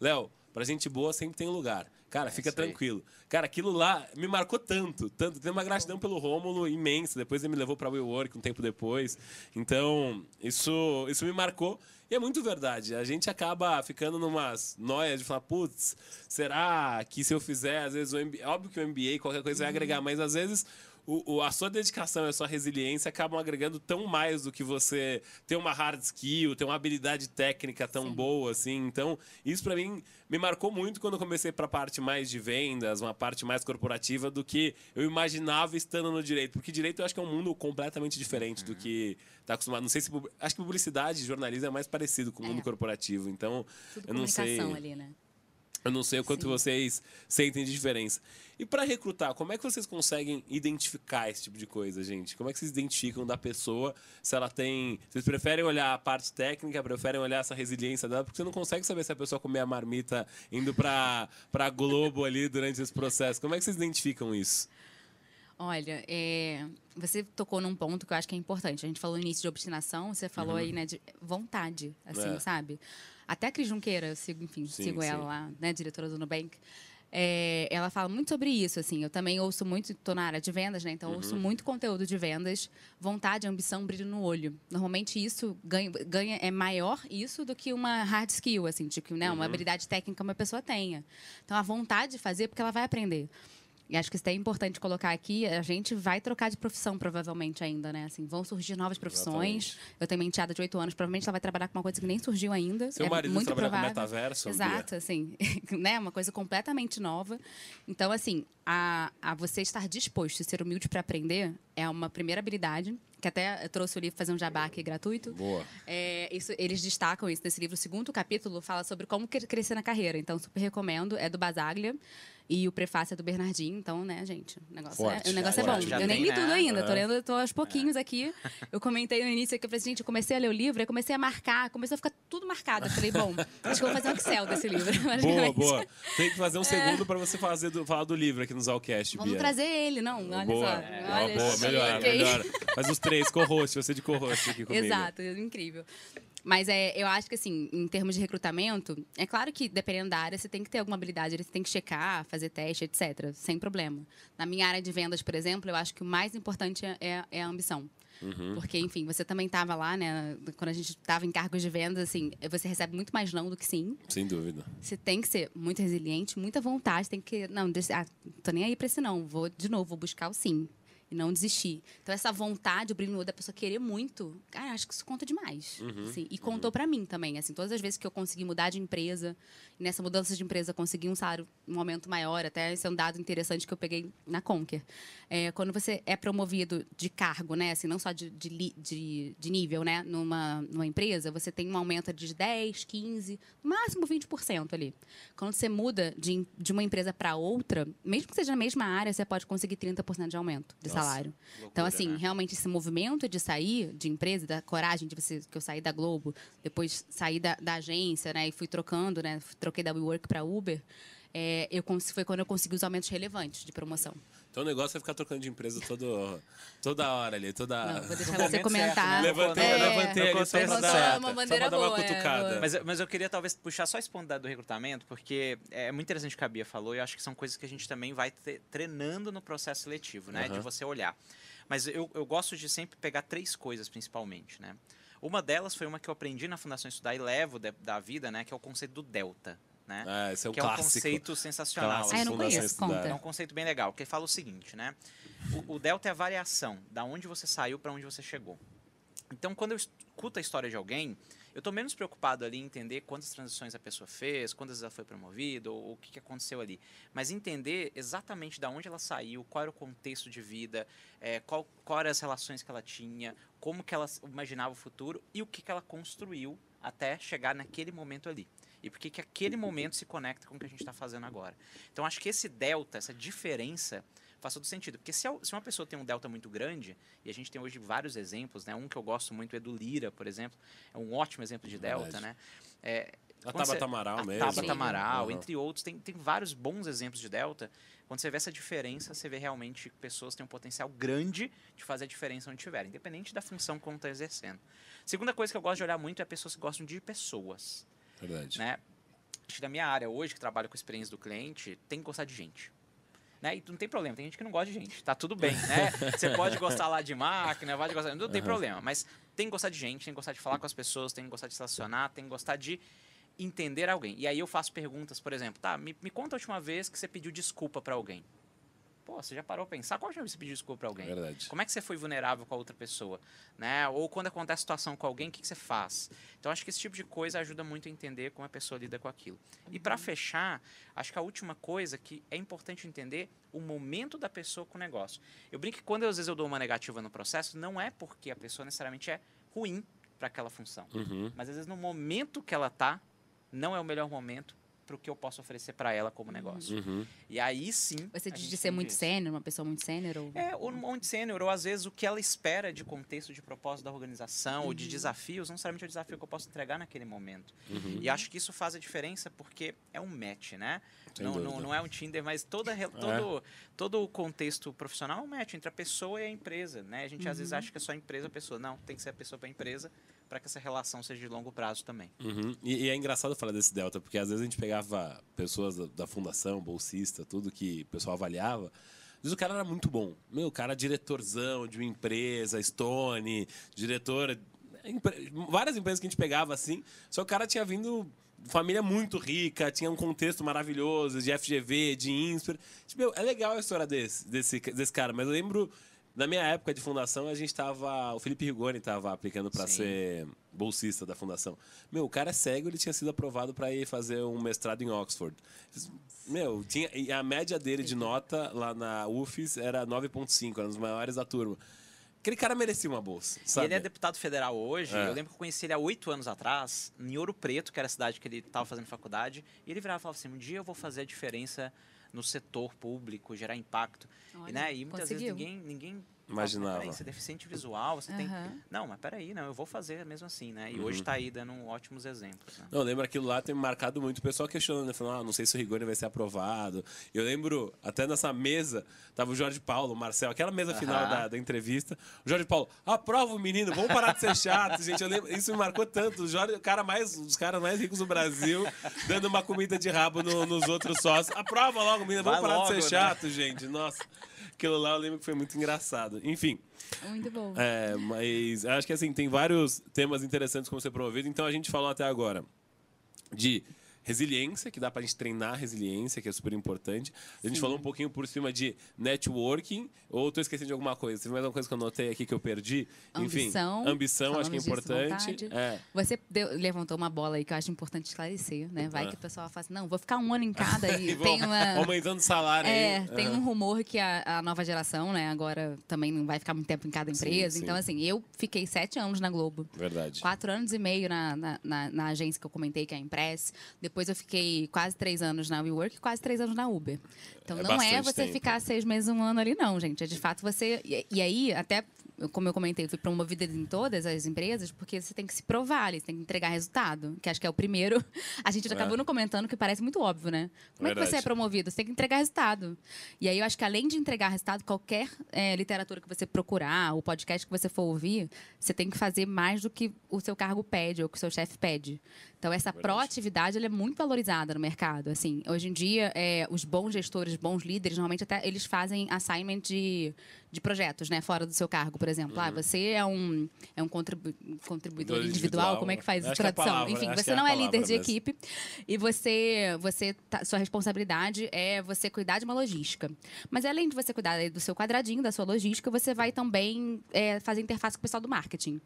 Léo, pra gente boa sempre tem lugar. Cara, é fica tranquilo. Cara, aquilo lá me marcou tanto, tanto. Tem uma gratidão pelo Rômulo imensa. Depois ele me levou para o Work um tempo depois. Então, isso, isso me marcou. E é muito verdade. A gente acaba ficando numas noias de falar, putz, será que se eu fizer, às vezes, o MBA, óbvio que o MBA, qualquer coisa vai agregar, mas às vezes o, o, a sua dedicação e a sua resiliência acabam agregando tão mais do que você ter uma hard skill, ter uma habilidade técnica tão Sim. boa, assim. Então, isso para mim me marcou muito quando eu comecei para a parte mais de vendas, uma parte mais corporativa, do que eu imaginava estando no direito. Porque direito eu acho que é um mundo completamente diferente uhum. do que está acostumado. Não sei se. Acho que publicidade e jornalismo é mais parecido com o mundo é. corporativo. Então, Tudo eu não sei. ali, né? Eu não sei o quanto Sim. vocês sentem de diferença. E para recrutar, como é que vocês conseguem identificar esse tipo de coisa, gente? Como é que vocês identificam da pessoa se ela tem. Vocês preferem olhar a parte técnica, preferem olhar essa resiliência dela, porque você não consegue saber se a pessoa comer a marmita indo para pra Globo ali durante esse processo. Como é que vocês identificam isso? Olha, é, você tocou num ponto que eu acho que é importante. A gente falou no início de obstinação, você falou uhum. aí, né, de vontade, assim, é. sabe? Até a Cris Junqueira, eu sigo, enfim, sim, sigo sim. ela lá, né, diretora do Nubank. É, ela fala muito sobre isso, assim. Eu também ouço muito, estou na área de vendas, né? Então, uhum. ouço muito conteúdo de vendas. Vontade, ambição, brilho no olho. Normalmente, isso ganha, ganha é maior isso do que uma hard skill, assim, que né, uma uhum. habilidade técnica uma pessoa tenha. Então, a vontade de fazer, porque ela vai aprender. E acho que isso é importante colocar aqui. A gente vai trocar de profissão, provavelmente, ainda, né? Assim, vão surgir novas profissões. Exatamente. Eu tenho uma enteada de oito anos, provavelmente ela vai trabalhar com uma coisa que nem surgiu ainda. Seu é marido muito trabalha provável. com metaverso? Exato, assim. né? Uma coisa completamente nova. Então, assim, a, a você estar disposto e ser humilde para aprender é uma primeira habilidade que até trouxe o livro fazer um jabá aqui gratuito. Boa. É, isso, eles destacam isso nesse livro. O segundo capítulo fala sobre como crescer na carreira. Então, super recomendo. É do Basaglia. E o prefácio é do Bernardinho, então, né, gente, o negócio, é, o negócio é, bom. Eu nem li né? tudo ainda, tô lendo, tô aos pouquinhos é. aqui. Eu comentei no início que eu falei assim, gente, eu comecei a ler o livro, aí comecei a marcar, começou a ficar tudo marcado. Eu falei, bom, acho que eu vou fazer um Excel desse livro. Boa, boa. Tem que fazer um segundo para você fazer do, falar do livro aqui no Zalcast, Vamos Bia. trazer ele, não, olha boa. só. É, olha, boa, melhor, melhor. Faz os três, co-host, você de co-host aqui comigo. Exato, incrível. Mas é, eu acho que, assim, em termos de recrutamento, é claro que, dependendo da área, você tem que ter alguma habilidade, você tem que checar, fazer teste, etc., sem problema. Na minha área de vendas, por exemplo, eu acho que o mais importante é, é a ambição. Uhum. Porque, enfim, você também estava lá, né? Quando a gente estava em cargos de vendas, assim, você recebe muito mais não do que sim. Sem dúvida. Você tem que ser muito resiliente, muita vontade, tem que. Não, ah, tô nem aí para esse não. Vou, de novo, vou buscar o sim e não desistir. Então, essa vontade, o brilho no olho da pessoa querer muito, cara, acho que isso conta demais. Uhum, assim, e contou uhum. para mim também. Assim, todas as vezes que eu consegui mudar de empresa, e nessa mudança de empresa consegui um salário, um aumento maior, até esse é um dado interessante que eu peguei na Conquer. É, quando você é promovido de cargo, né, assim, não só de, de, de, de nível, né, numa, numa empresa, você tem um aumento de 10, 15, no máximo 20% ali. Quando você muda de, de uma empresa para outra, mesmo que seja na mesma área, você pode conseguir 30% de aumento de salário. Loucura, então, assim, né? realmente esse movimento de sair de empresa, da coragem de você, que eu saí da Globo, depois saí da, da agência, né, e fui trocando, né, troquei da WeWork para Uber, é, eu, foi quando eu consegui os aumentos relevantes de promoção. Então o negócio é ficar trocando de empresa todo, toda hora ali, toda... Não, vou deixar você comentar. Certo, né? Levantei, é, levantei ali só pra dar, uma bandeira só boa, uma cutucada. É, mas, mas eu queria talvez puxar só esse ponto do recrutamento, porque é muito interessante o que a Bia falou e eu acho que são coisas que a gente também vai treinando no processo seletivo, né? Uhum. De você olhar. Mas eu, eu gosto de sempre pegar três coisas, principalmente, né? Uma delas foi uma que eu aprendi na Fundação Estudar e levo de, da vida, né? Que é o conceito do delta. Né? Ah, esse é um que clássico. é um conceito sensacional. Clássico. Ah, não conheço, conta. É um conceito bem legal, que ele fala o seguinte, né? O, o delta é a variação da onde você saiu para onde você chegou. Então, quando eu escuto a história de alguém, eu estou menos preocupado ali em entender quantas transições a pessoa fez, quantas ela foi promovida, ou, ou o que, que, aconteceu ali. Mas entender exatamente de onde ela saiu, qual era o contexto de vida, é, qual, qual eram as relações que ela tinha, como que ela imaginava o futuro e o que, que ela construiu até chegar naquele momento ali. E por que, que aquele momento se conecta com o que a gente está fazendo agora. Então, acho que esse delta, essa diferença faz todo sentido. Porque se, se uma pessoa tem um delta muito grande, e a gente tem hoje vários exemplos, né? Um que eu gosto muito é do Lira, por exemplo. É um ótimo exemplo de delta, Verdade. né? É, a Tabata Amaral mesmo. A Tabata Amaral, entre outros. Tem, tem vários bons exemplos de delta. Quando você vê essa diferença, você vê realmente que pessoas têm um potencial grande de fazer a diferença onde estiver, independente da função que está exercendo. Segunda coisa que eu gosto de olhar muito é pessoas que gostam de pessoas. Verdade. Né? Acho que da minha área hoje, que trabalho com experiência do cliente, tem que gostar de gente. Né? E não tem problema, tem gente que não gosta de gente, tá tudo bem, né? Você pode gostar lá de máquina, pode gostar, não tem uhum. problema, mas tem que gostar de gente, tem que gostar de falar com as pessoas, tem que gostar de se relacionar, tem que gostar de entender alguém. E aí eu faço perguntas, por exemplo, tá, me, me conta a última vez que você pediu desculpa para alguém. Pô, você já parou a pensar? Qual a vez você pediu desculpa pra alguém? Verdade. Como é que você foi vulnerável com a outra pessoa? Né? Ou quando acontece situação com alguém, o que, que você faz? Então, acho que esse tipo de coisa ajuda muito a entender como a pessoa lida com aquilo. Uhum. E para fechar, acho que a última coisa que é importante entender o momento da pessoa com o negócio. Eu brinco que quando às vezes eu dou uma negativa no processo, não é porque a pessoa necessariamente é ruim para aquela função. Uhum. Mas às vezes no momento que ela tá, não é o melhor momento para o que eu posso oferecer para ela como negócio. Uhum. E aí sim. Você diz de ser muito sênior, uma pessoa muito sênior? Ou... É, ou muito sênior, ou às vezes o que ela espera de contexto, de propósito da organização, uhum. ou de uhum. desafios, não necessariamente é o desafio que eu posso entregar naquele momento. Uhum. E acho que isso faz a diferença porque é um match, né? Não, não, não, é um Tinder, mas toda, é. todo, todo o contexto profissional é um match entre a pessoa e a empresa, né? A gente às vezes uhum. acha que é só a empresa, a pessoa. Não, tem que ser a pessoa para a empresa para que essa relação seja de longo prazo também. Uhum. E, e, é engraçado falar desse delta, porque às vezes a gente pegava pessoas da, da fundação, bolsista, tudo que o pessoal avaliava. Vezes o cara era muito bom. Meu, o cara diretorzão de uma empresa, Stone, diretor. Várias empresas que a gente pegava assim. Só o cara tinha vindo família muito rica, tinha um contexto maravilhoso de FGV, de INSPER. Tipo, meu, é legal a história desse, desse, desse cara, mas eu lembro na minha época de fundação, a gente tava. O Felipe Rigoni estava aplicando para ser bolsista da fundação. Meu, o cara é cego, ele tinha sido aprovado para ir fazer um mestrado em Oxford. Meu, tinha, e a média dele de nota lá na UFES era 9,5, era um dos maiores da turma. Aquele cara merecia uma bolsa. Sabe? ele é deputado federal hoje. É. Eu lembro que eu conheci ele há oito anos atrás, em Ouro Preto, que era a cidade que ele estava fazendo faculdade. E ele virava e falava assim: um dia eu vou fazer a diferença no setor público, gerar impacto. Olha, né? E muitas conseguiu. vezes ninguém, ninguém Imaginava. Peraí, você é deficiente visual, você uhum. tem. Não, mas peraí, não, eu vou fazer mesmo assim, né? E uhum. hoje está aí dando ótimos exemplos. Né? Não, lembro aquilo lá tem marcado muito o pessoal questionando, né? Falando, ah, não sei se o Rigoni vai ser aprovado. Eu lembro, até nessa mesa, tava o Jorge Paulo, o Marcel, aquela mesa uhum. final da, da, entrevista. O Jorge Paulo, aprova o menino, vamos parar de ser chato, gente. Eu lembro, isso me marcou tanto. O Jorge, o cara mais, os caras mais ricos do Brasil, dando uma comida de rabo no, nos outros sócios. Aprova logo, menino, vamos vai parar logo, de ser né? chato, gente. Nossa. Aquilo lá eu lembro que foi muito engraçado. Enfim. Muito bom. É, mas acho que assim, tem vários temas interessantes como ser promovido. Então a gente falou até agora de resiliência, que dá para a gente treinar resiliência, que é super importante. A gente Sim. falou um pouquinho por cima de networking, ou estou esquecendo de alguma coisa? Tem mais alguma coisa que eu notei aqui que eu perdi? Ambição, Enfim, ambição, acho que é importante. É. Você deu, levantou uma bola aí que eu acho importante esclarecer, né? Vai é. que o pessoal fala assim, não, vou ficar um ano em cada e tem uma... Aumentando o salário é, aí. tem um rumor que a, a, nova geração, né, agora também não vai ficar muito tempo em cada empresa. Sim, sim. Então, assim, eu fiquei sete anos na Globo. Verdade. Quatro anos e meio na, na, na, na agência que eu comentei, que é a Impress. Depois eu fiquei quase três anos na WeWork e quase três anos na Uber. Então é não é você tempo. ficar seis meses, um ano ali, não, gente. É de fato você. E, e aí, até como eu comentei, eu fui promovida em todas as empresas, porque você tem que se provar, você tem que entregar resultado, que acho que é o primeiro. A gente é. acabou não comentando, que parece muito óbvio, né? Como Verdade. é que você é promovido? Você tem que entregar resultado. E aí eu acho que além de entregar resultado, qualquer é, literatura que você procurar, o podcast que você for ouvir, você tem que fazer mais do que o seu cargo pede ou que o seu chefe pede. Então essa Verdade. proatividade é muito valorizada no mercado. Assim, hoje em dia, é, os bons gestores, bons líderes, normalmente até eles fazem assignment de, de projetos, né, fora do seu cargo, por exemplo. Ah, uhum. Ah, você é um é um contribu contribuidor individual, individual, como é que faz a tradução? É palavra, Enfim, você é não é, líder de mesmo. equipe e você você tá, sua responsabilidade é você cuidar de uma logística. Mas além de você cuidar do seu quadradinho, da sua logística, você vai também é, fazer interface com o pessoal do marketing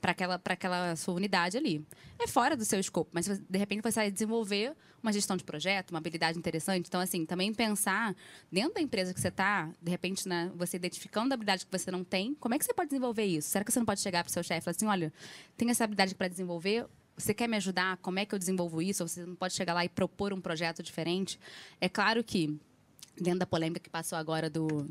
para aquela, aquela sua unidade ali. É fora do seu escopo, mas de repente você vai desenvolver uma gestão de projeto, uma habilidade interessante. Então, assim, também pensar dentro da empresa que você está, de repente, né, você identificando a habilidade que você não tem, como é que você pode desenvolver isso? Será que você não pode chegar para o seu chefe e falar assim: olha, tem essa habilidade para desenvolver, você quer me ajudar? Como é que eu desenvolvo isso? Ou você não pode chegar lá e propor um projeto diferente? É claro que dentro da polêmica que passou agora do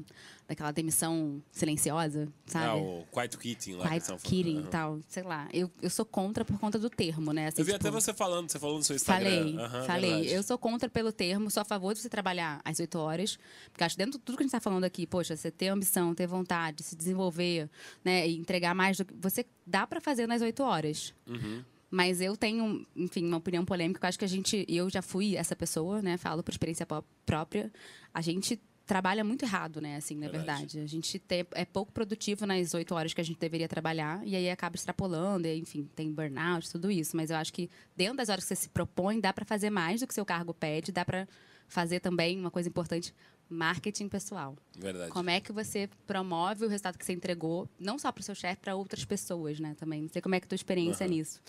daquela demissão silenciosa, sabe? Ah, o quiet quitting lá. Quiet quitting e tal, sei lá. Eu, eu sou contra por conta do termo, né? Assim, eu vi tipo, até você falando, você falou no seu Instagram. Falei, uhum, falei. Verdade. Eu sou contra pelo termo, sou a favor de você trabalhar às 8 horas, porque acho que dentro de tudo que a gente está falando aqui, poxa, você ter ambição, ter vontade, se desenvolver, né, e entregar mais do que... Você dá para fazer nas 8 horas. Uhum. Mas eu tenho, enfim, uma opinião polêmica. Eu acho que a gente, eu já fui essa pessoa, né? Falo por experiência própria. A gente trabalha muito errado, né? Assim, na verdade. verdade. A gente te, é pouco produtivo nas oito horas que a gente deveria trabalhar e aí acaba extrapolando, e, enfim, tem burnout, tudo isso. Mas eu acho que dentro das horas que você se propõe, dá para fazer mais do que seu cargo pede, dá para fazer também uma coisa importante, marketing pessoal. Verdade. Como é que você promove o resultado que você entregou, não só para o seu chefe, para outras pessoas, né? Também. Não sei como é que a tua experiência uhum. nisso.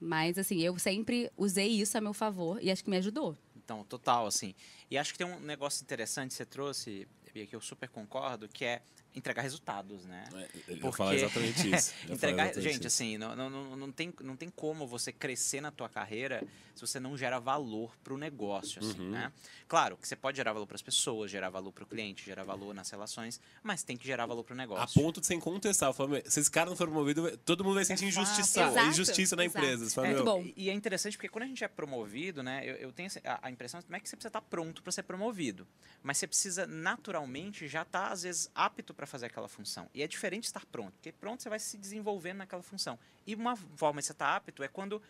Mas, assim, eu sempre usei isso a meu favor e acho que me ajudou. Então, total, assim. E acho que tem um negócio interessante que você trouxe, Bia, que eu super concordo, que é entregar resultados, né? É, eu Porque... falar exatamente isso. entregar, exatamente gente, isso. assim, não, não, não, tem, não tem como você crescer na tua carreira se você não gera valor para o negócio, assim, uhum. né? Claro que você pode gerar valor para as pessoas, gerar valor para o cliente, gerar valor nas relações, mas tem que gerar valor para o negócio. A ponto de sem contestar, se esse cara não for promovido, todo mundo vai sentir injustiçado, injustiça na Exato. empresa. Fala, é, bom. E é interessante porque quando a gente é promovido, né, eu, eu tenho a, a impressão não é que você precisa estar pronto para ser promovido, mas você precisa naturalmente já estar tá, às vezes apto para fazer aquela função. E é diferente estar pronto, porque pronto você vai se desenvolvendo naquela função. E uma forma de você estar apto é quando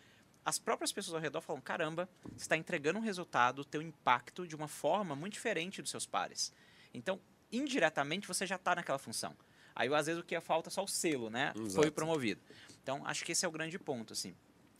as próprias pessoas ao redor falam: caramba, você está entregando um resultado, teu impacto de uma forma muito diferente dos seus pares. Então, indiretamente, você já está naquela função. Aí, às vezes, o que falta é só o selo, né? Exato. Foi promovido. Então, acho que esse é o grande ponto, assim.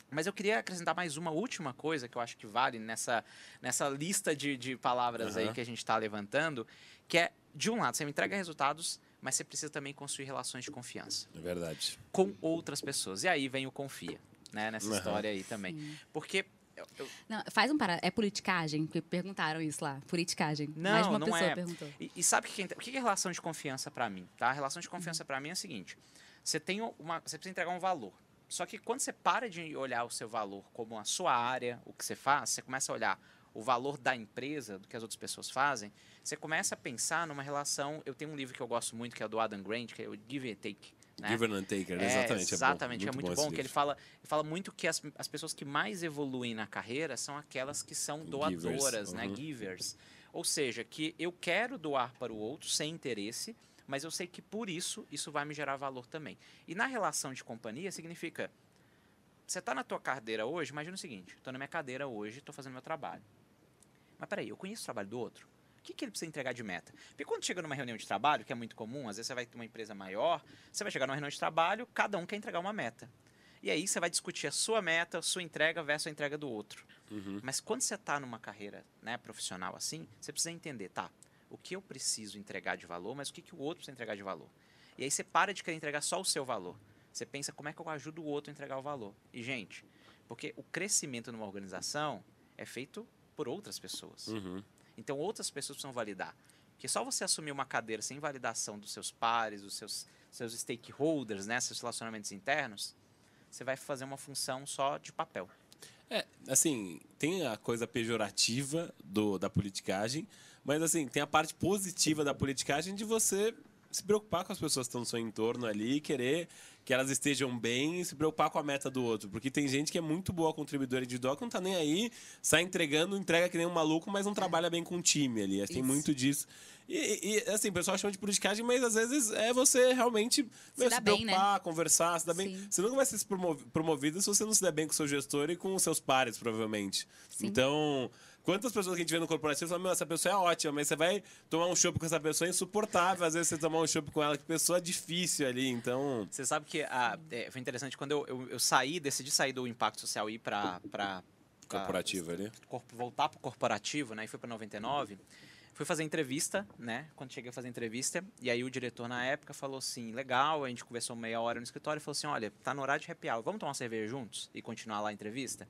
Mas eu queria acrescentar mais uma última coisa que eu acho que vale nessa, nessa lista de, de palavras uhum. aí que a gente está levantando, que é, de um lado, você me entrega resultados, mas você precisa também construir relações de confiança. É verdade. Com outras pessoas. E aí vem o confia, né? Nessa uhum. história aí também. Sim. Porque eu, eu... Não, faz um parado. É politicagem? Porque perguntaram isso lá. Politicagem. Não, Mais uma não pessoa é. perguntou. E, e sabe que, o que é relação de confiança para mim? Tá? A relação de confiança uhum. para mim é o seguinte: você tem uma, você precisa entregar um valor. Só que quando você para de olhar o seu valor como a sua área, o que você faz, você começa a olhar o valor da empresa, do que as outras pessoas fazem, você começa a pensar numa relação. Eu tenho um livro que eu gosto muito, que é o do Adam Grant, que é o Give and Take. Né? Give and Taker, é, exatamente. Exatamente, é, bom, é muito, muito bom, bom que ele fala, ele fala muito que as, as pessoas que mais evoluem na carreira são aquelas que são doadoras, Givers. né? Uhum. Givers. Ou seja, que eu quero doar para o outro sem interesse, mas eu sei que por isso, isso vai me gerar valor também. E na relação de companhia significa, você está na tua cadeira hoje, imagina o seguinte, estou na minha cadeira hoje, estou fazendo meu trabalho. Mas peraí, eu conheço o trabalho do outro? O que, que ele precisa entregar de meta? Porque quando chega numa reunião de trabalho, que é muito comum, às vezes você vai ter uma empresa maior, você vai chegar numa reunião de trabalho, cada um quer entregar uma meta. E aí você vai discutir a sua meta, a sua entrega versus a entrega do outro. Uhum. Mas quando você está numa carreira né, profissional assim, você precisa entender, tá, o que eu preciso entregar de valor, mas o que, que o outro precisa entregar de valor. E aí você para de querer entregar só o seu valor. Você pensa como é que eu ajudo o outro a entregar o valor. E, gente, porque o crescimento numa organização é feito por outras pessoas. Uhum. Então, outras pessoas precisam validar. Porque só você assumir uma cadeira sem validação dos seus pares, dos seus, seus stakeholders, né, seus relacionamentos internos, você vai fazer uma função só de papel. É, assim, tem a coisa pejorativa do, da politicagem, mas assim, tem a parte positiva da politicagem de você se preocupar com as pessoas que estão no seu entorno ali, querer que elas estejam bem e se preocupar com a meta do outro. Porque tem gente que é muito boa contribuidora de dó, que não tá nem aí, sai entregando, entrega que nem um maluco, mas não trabalha bem com o time ali. Isso. Tem muito disso. E, e, assim, o pessoal chama de politicagem, mas às vezes é você realmente se, se preocupar, bem, né? conversar, se dar bem. Sim. Você nunca vai ser promovido se você não se der bem com o seu gestor e com os seus pares, provavelmente. Sim. Então, Quantas pessoas que a gente vê no corporativo falam, meu, essa pessoa é ótima, mas você vai tomar um chopp com essa pessoa é insuportável. Às vezes você tomar um chopp com ela, que pessoa difícil ali, então... Você sabe que a, é, foi interessante, quando eu, eu, eu, saí, decidi sair do impacto social e ir para... Corporativo ali? Voltar para o corporativo, né? E fui para 99. Fui fazer entrevista, né? Quando cheguei a fazer entrevista, e aí o diretor na época falou assim: legal, a gente conversou meia hora no escritório e falou assim: olha, tá no horário de happy hour, vamos tomar uma cerveja juntos e continuar lá a entrevista?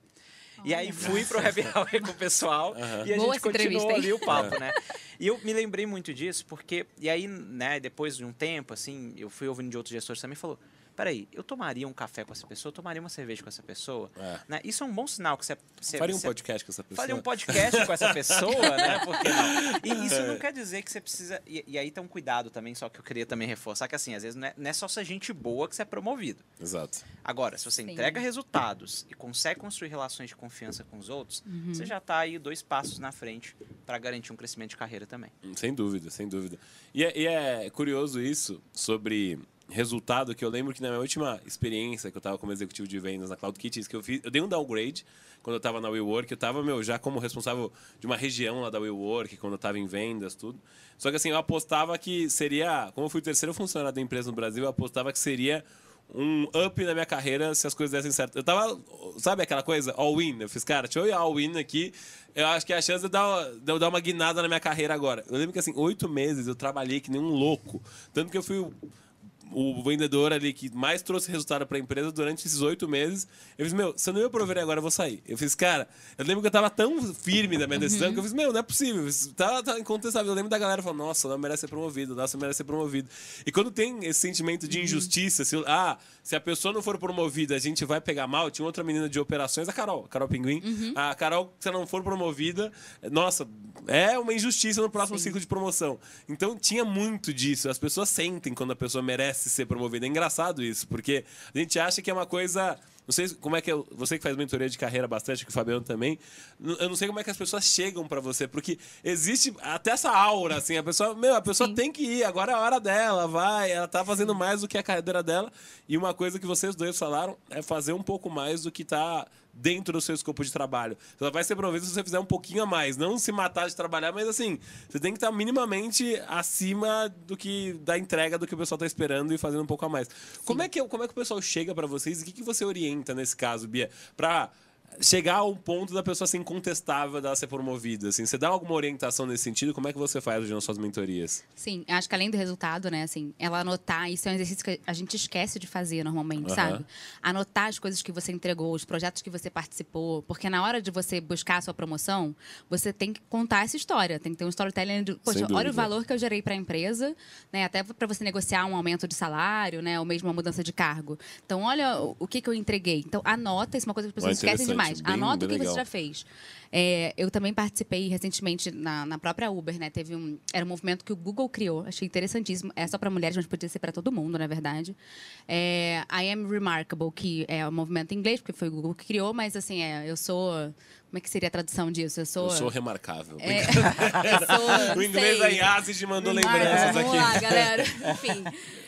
E aí fui pro happy hour com o pessoal uhum. e a Boa gente continuou ali o papo, né? E eu me lembrei muito disso porque... E aí, né, depois de um tempo, assim, eu fui ouvindo de outros gestores também, falou peraí, eu tomaria um café com essa pessoa, eu tomaria uma cerveja com essa pessoa. É. Né? Isso é um bom sinal que você. você faria um podcast com essa pessoa. Faria um podcast com essa pessoa, né? Por que não? E isso não quer dizer que você precisa. E, e, aí tem um cuidado também, só que eu queria também reforçar que assim, às vezes não é, não é só ser gente boa que você é promovido. Exato. Agora, se você Sim. entrega resultados e consegue construir relações de confiança com os outros, uhum. você já está aí dois passos na frente para garantir um crescimento de carreira também. Sem dúvida, sem dúvida. E é, e é curioso isso sobre resultado que eu lembro que na minha última experiência que eu estava como executivo de vendas na Cloud Kitchens, que eu fiz, eu dei um downgrade quando eu estava na WeWork, eu estava meu já como responsável de uma região lá da WeWork, quando eu estava em vendas, tudo. Só que assim, eu apostava que seria, como eu fui o terceiro funcionário da empresa no Brasil, eu apostava que seria um up na minha carreira se as coisas dessem certo. Eu tava, sabe aquela coisa, all-in? Eu fiz, cara, deixa eu ir all-in aqui. Eu acho que é a chance de eu, dar, de eu dar uma guinada na minha carreira agora. Eu lembro que, assim, oito meses eu trabalhei que nem um louco. Tanto que eu fui o vendedor ali que mais trouxe resultado para a empresa durante esses oito meses. Eu fiz, meu, se eu não ia prover agora, eu vou sair. Eu fiz, cara, eu lembro que eu tava tão firme na minha decisão uhum. que eu fiz, meu, não é possível. Tá, tá incontestável. Eu lembro da galera falando, nossa, não merece ser promovido, nossa, merece ser promovido. E quando tem esse sentimento de uhum. injustiça, se, ah, se a pessoa não for promovida, a gente vai pegar mal. Tinha outra menina de operações, a Carol, a Carol Pinguim. Uhum. A Carol, se ela não for promovida, nossa, é uma injustiça no próximo Sim. ciclo de promoção. Então tinha muito disso. As pessoas sentem quando a pessoa merece ser promovida. É engraçado isso, porque a gente acha que é uma coisa. Não sei como é que é. Você que faz mentoria de carreira bastante, que o Fabiano também. Eu não sei como é que as pessoas chegam para você, porque existe até essa aura, assim. A pessoa, meu, a pessoa Sim. tem que ir, agora é a hora dela, vai. Ela tá fazendo mais do que a carreira dela. E uma coisa que vocês dois falaram é fazer um pouco mais do que tá dentro do seu escopo de trabalho. Você vai ser promovido se você fizer um pouquinho a mais. Não se matar de trabalhar, mas assim, você tem que estar minimamente acima do que da entrega do que o pessoal está esperando e fazendo um pouco a mais. Como é, que, como é que o pessoal chega para vocês e o que, que você orienta nesse caso, Bia? Para chegar ao ponto da pessoa ser incontestável dela ser promovida? Assim, você dá alguma orientação nesse sentido? Como é que você faz hoje nas suas mentorias? Sim, acho que além do resultado, né, assim, ela anotar, isso é um exercício que a gente esquece de fazer normalmente, uhum. sabe? Anotar as coisas que você entregou, os projetos que você participou, porque na hora de você buscar a sua promoção, você tem que contar essa história, tem que ter um storytelling de, poxa, olha o valor que eu gerei para a empresa, né, até para você negociar um aumento de salário, né, ou mesmo uma mudança de cargo. Então, olha o, que, que eu entreguei. Então, anota, isso é uma coisa que as pessoas esquecem demais mais. Bem, Anota bem o que legal. você já fez. É, eu também participei recentemente na, na, própria Uber, né? Teve um, era um movimento que o Google criou, achei interessantíssimo. É só para mulheres, mas podia ser para todo mundo, na verdade. É, I am remarkable, que é um movimento em inglês, porque foi o Google que criou, mas assim, é, eu sou como é que seria a tradução disso? Eu sou. Eu sou remarcável. É, eu sou, o inglês sei, da Yazid mandou lembranças aqui. Vamos lá, galera. Enfim.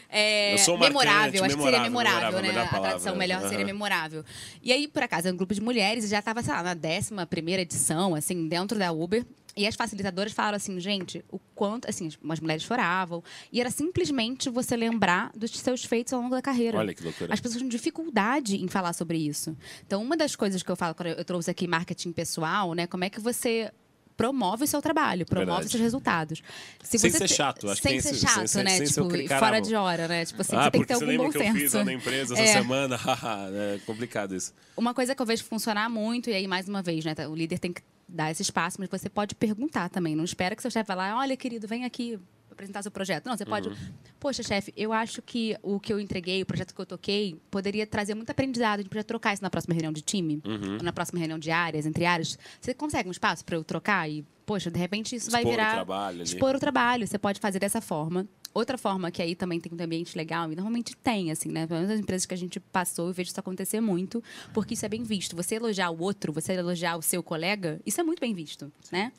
É, eu sou memorável, acho que seria memorável, memorável né? A tradução melhor uhum. seria memorável. E aí, por acaso, é um grupo de mulheres e já estava, sei lá, na décima primeira edição, assim, dentro da Uber. E as facilitadoras falaram assim, gente, o quanto, assim, as mulheres choravam. E era simplesmente você lembrar dos seus feitos ao longo da carreira. Olha que loucura. As pessoas têm dificuldade em falar sobre isso. Então, uma das coisas que eu falo, quando eu trouxe aqui marketing pessoal, né? Como é que você promove o seu trabalho, promove Verdade. seus resultados. Se sem ser chato, acho sem que ser chato, sem, né? Sem tipo, fora de hora, né? Tipo assim, ah, você tem que ter algum bom que senso. Eu fiz lá na empresa essa é. semana, é complicado isso. Uma coisa que eu vejo funcionar muito, e aí mais uma vez, né? O líder tem que dar esse espaço, mas você pode perguntar também. Não espera que seu chefe vá lá, olha, querido, vem aqui, apresentar seu projeto. Não, você pode. Uhum. Poxa, chefe, eu acho que o que eu entreguei, o projeto que eu toquei, poderia trazer muito aprendizado. A gente podia trocar isso na próxima reunião de time, uhum. na próxima reunião de áreas, entre áreas. Você consegue um espaço para eu trocar e poxa, de repente isso expor vai virar. O trabalho expor o trabalho. Você pode fazer dessa forma. Outra forma que aí também tem um ambiente legal, e normalmente tem, assim, né? Pelo menos as empresas que a gente passou, eu vejo isso acontecer muito, porque isso é bem visto. Você elogiar o outro, você elogiar o seu colega, isso é muito bem visto, né?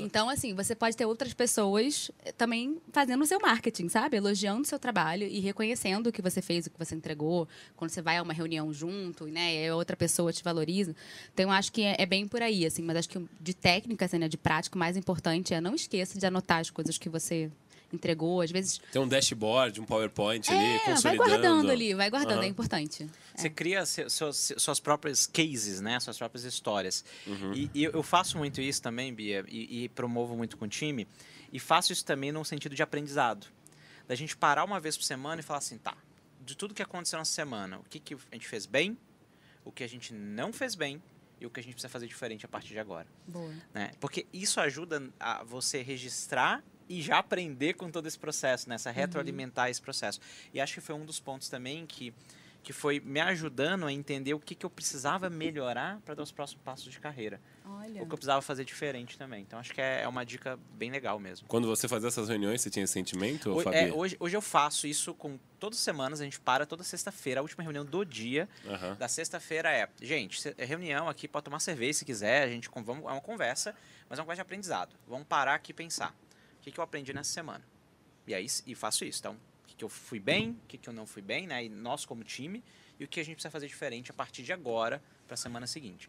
Então, assim, você pode ter outras pessoas eh, também fazendo o seu marketing, sabe? Elogiando o seu trabalho e reconhecendo o que você fez, o que você entregou. Quando você vai a uma reunião junto, né? E outra pessoa te valoriza. Então, eu acho que é, é bem por aí, assim. Mas acho que de técnica, assim, né? De prática, o mais importante é não esqueça de anotar as coisas que você entregou, às vezes. Tem um dashboard, um PowerPoint é, ali, consolidando. Vai guardando ali, vai guardando, uhum. é importante. Você é. cria suas, suas próprias cases, né? Suas próprias histórias. Uhum. E, e, eu faço muito isso também, Bia, e, e promovo muito com o time. E faço isso também no sentido de aprendizado. Da gente parar uma vez por semana e falar assim, tá, de tudo que aconteceu na semana, o que, que a gente fez bem, o que a gente não fez bem e o que a gente precisa fazer diferente a partir de agora. Boa. Né? Porque isso ajuda a você registrar e já aprender com todo esse processo, nessa né? retroalimentar uhum. esse processo. E acho que foi um dos pontos também que que foi me ajudando a entender o que, que eu precisava melhorar para dar os próximos passos de carreira. Olha. O que eu precisava fazer diferente também. Então, acho que é, é uma dica bem legal mesmo. Quando você fazia essas reuniões, você tinha esse sentimento, hoje, é, hoje, hoje eu faço isso com todas as semanas, a gente para toda sexta-feira, a última reunião do dia uhum. da sexta-feira é, gente, reunião aqui, pode tomar cerveja se quiser, a gente vamos, é uma conversa, mas é uma conversa de aprendizado. Vamos parar aqui e pensar que, que eu aprendi nessa semana. E aí e faço isso. Então, o que, que eu fui bem, o que, que eu não fui bem, né? E nós como time, e o que a gente precisa fazer diferente a partir de agora para a semana seguinte.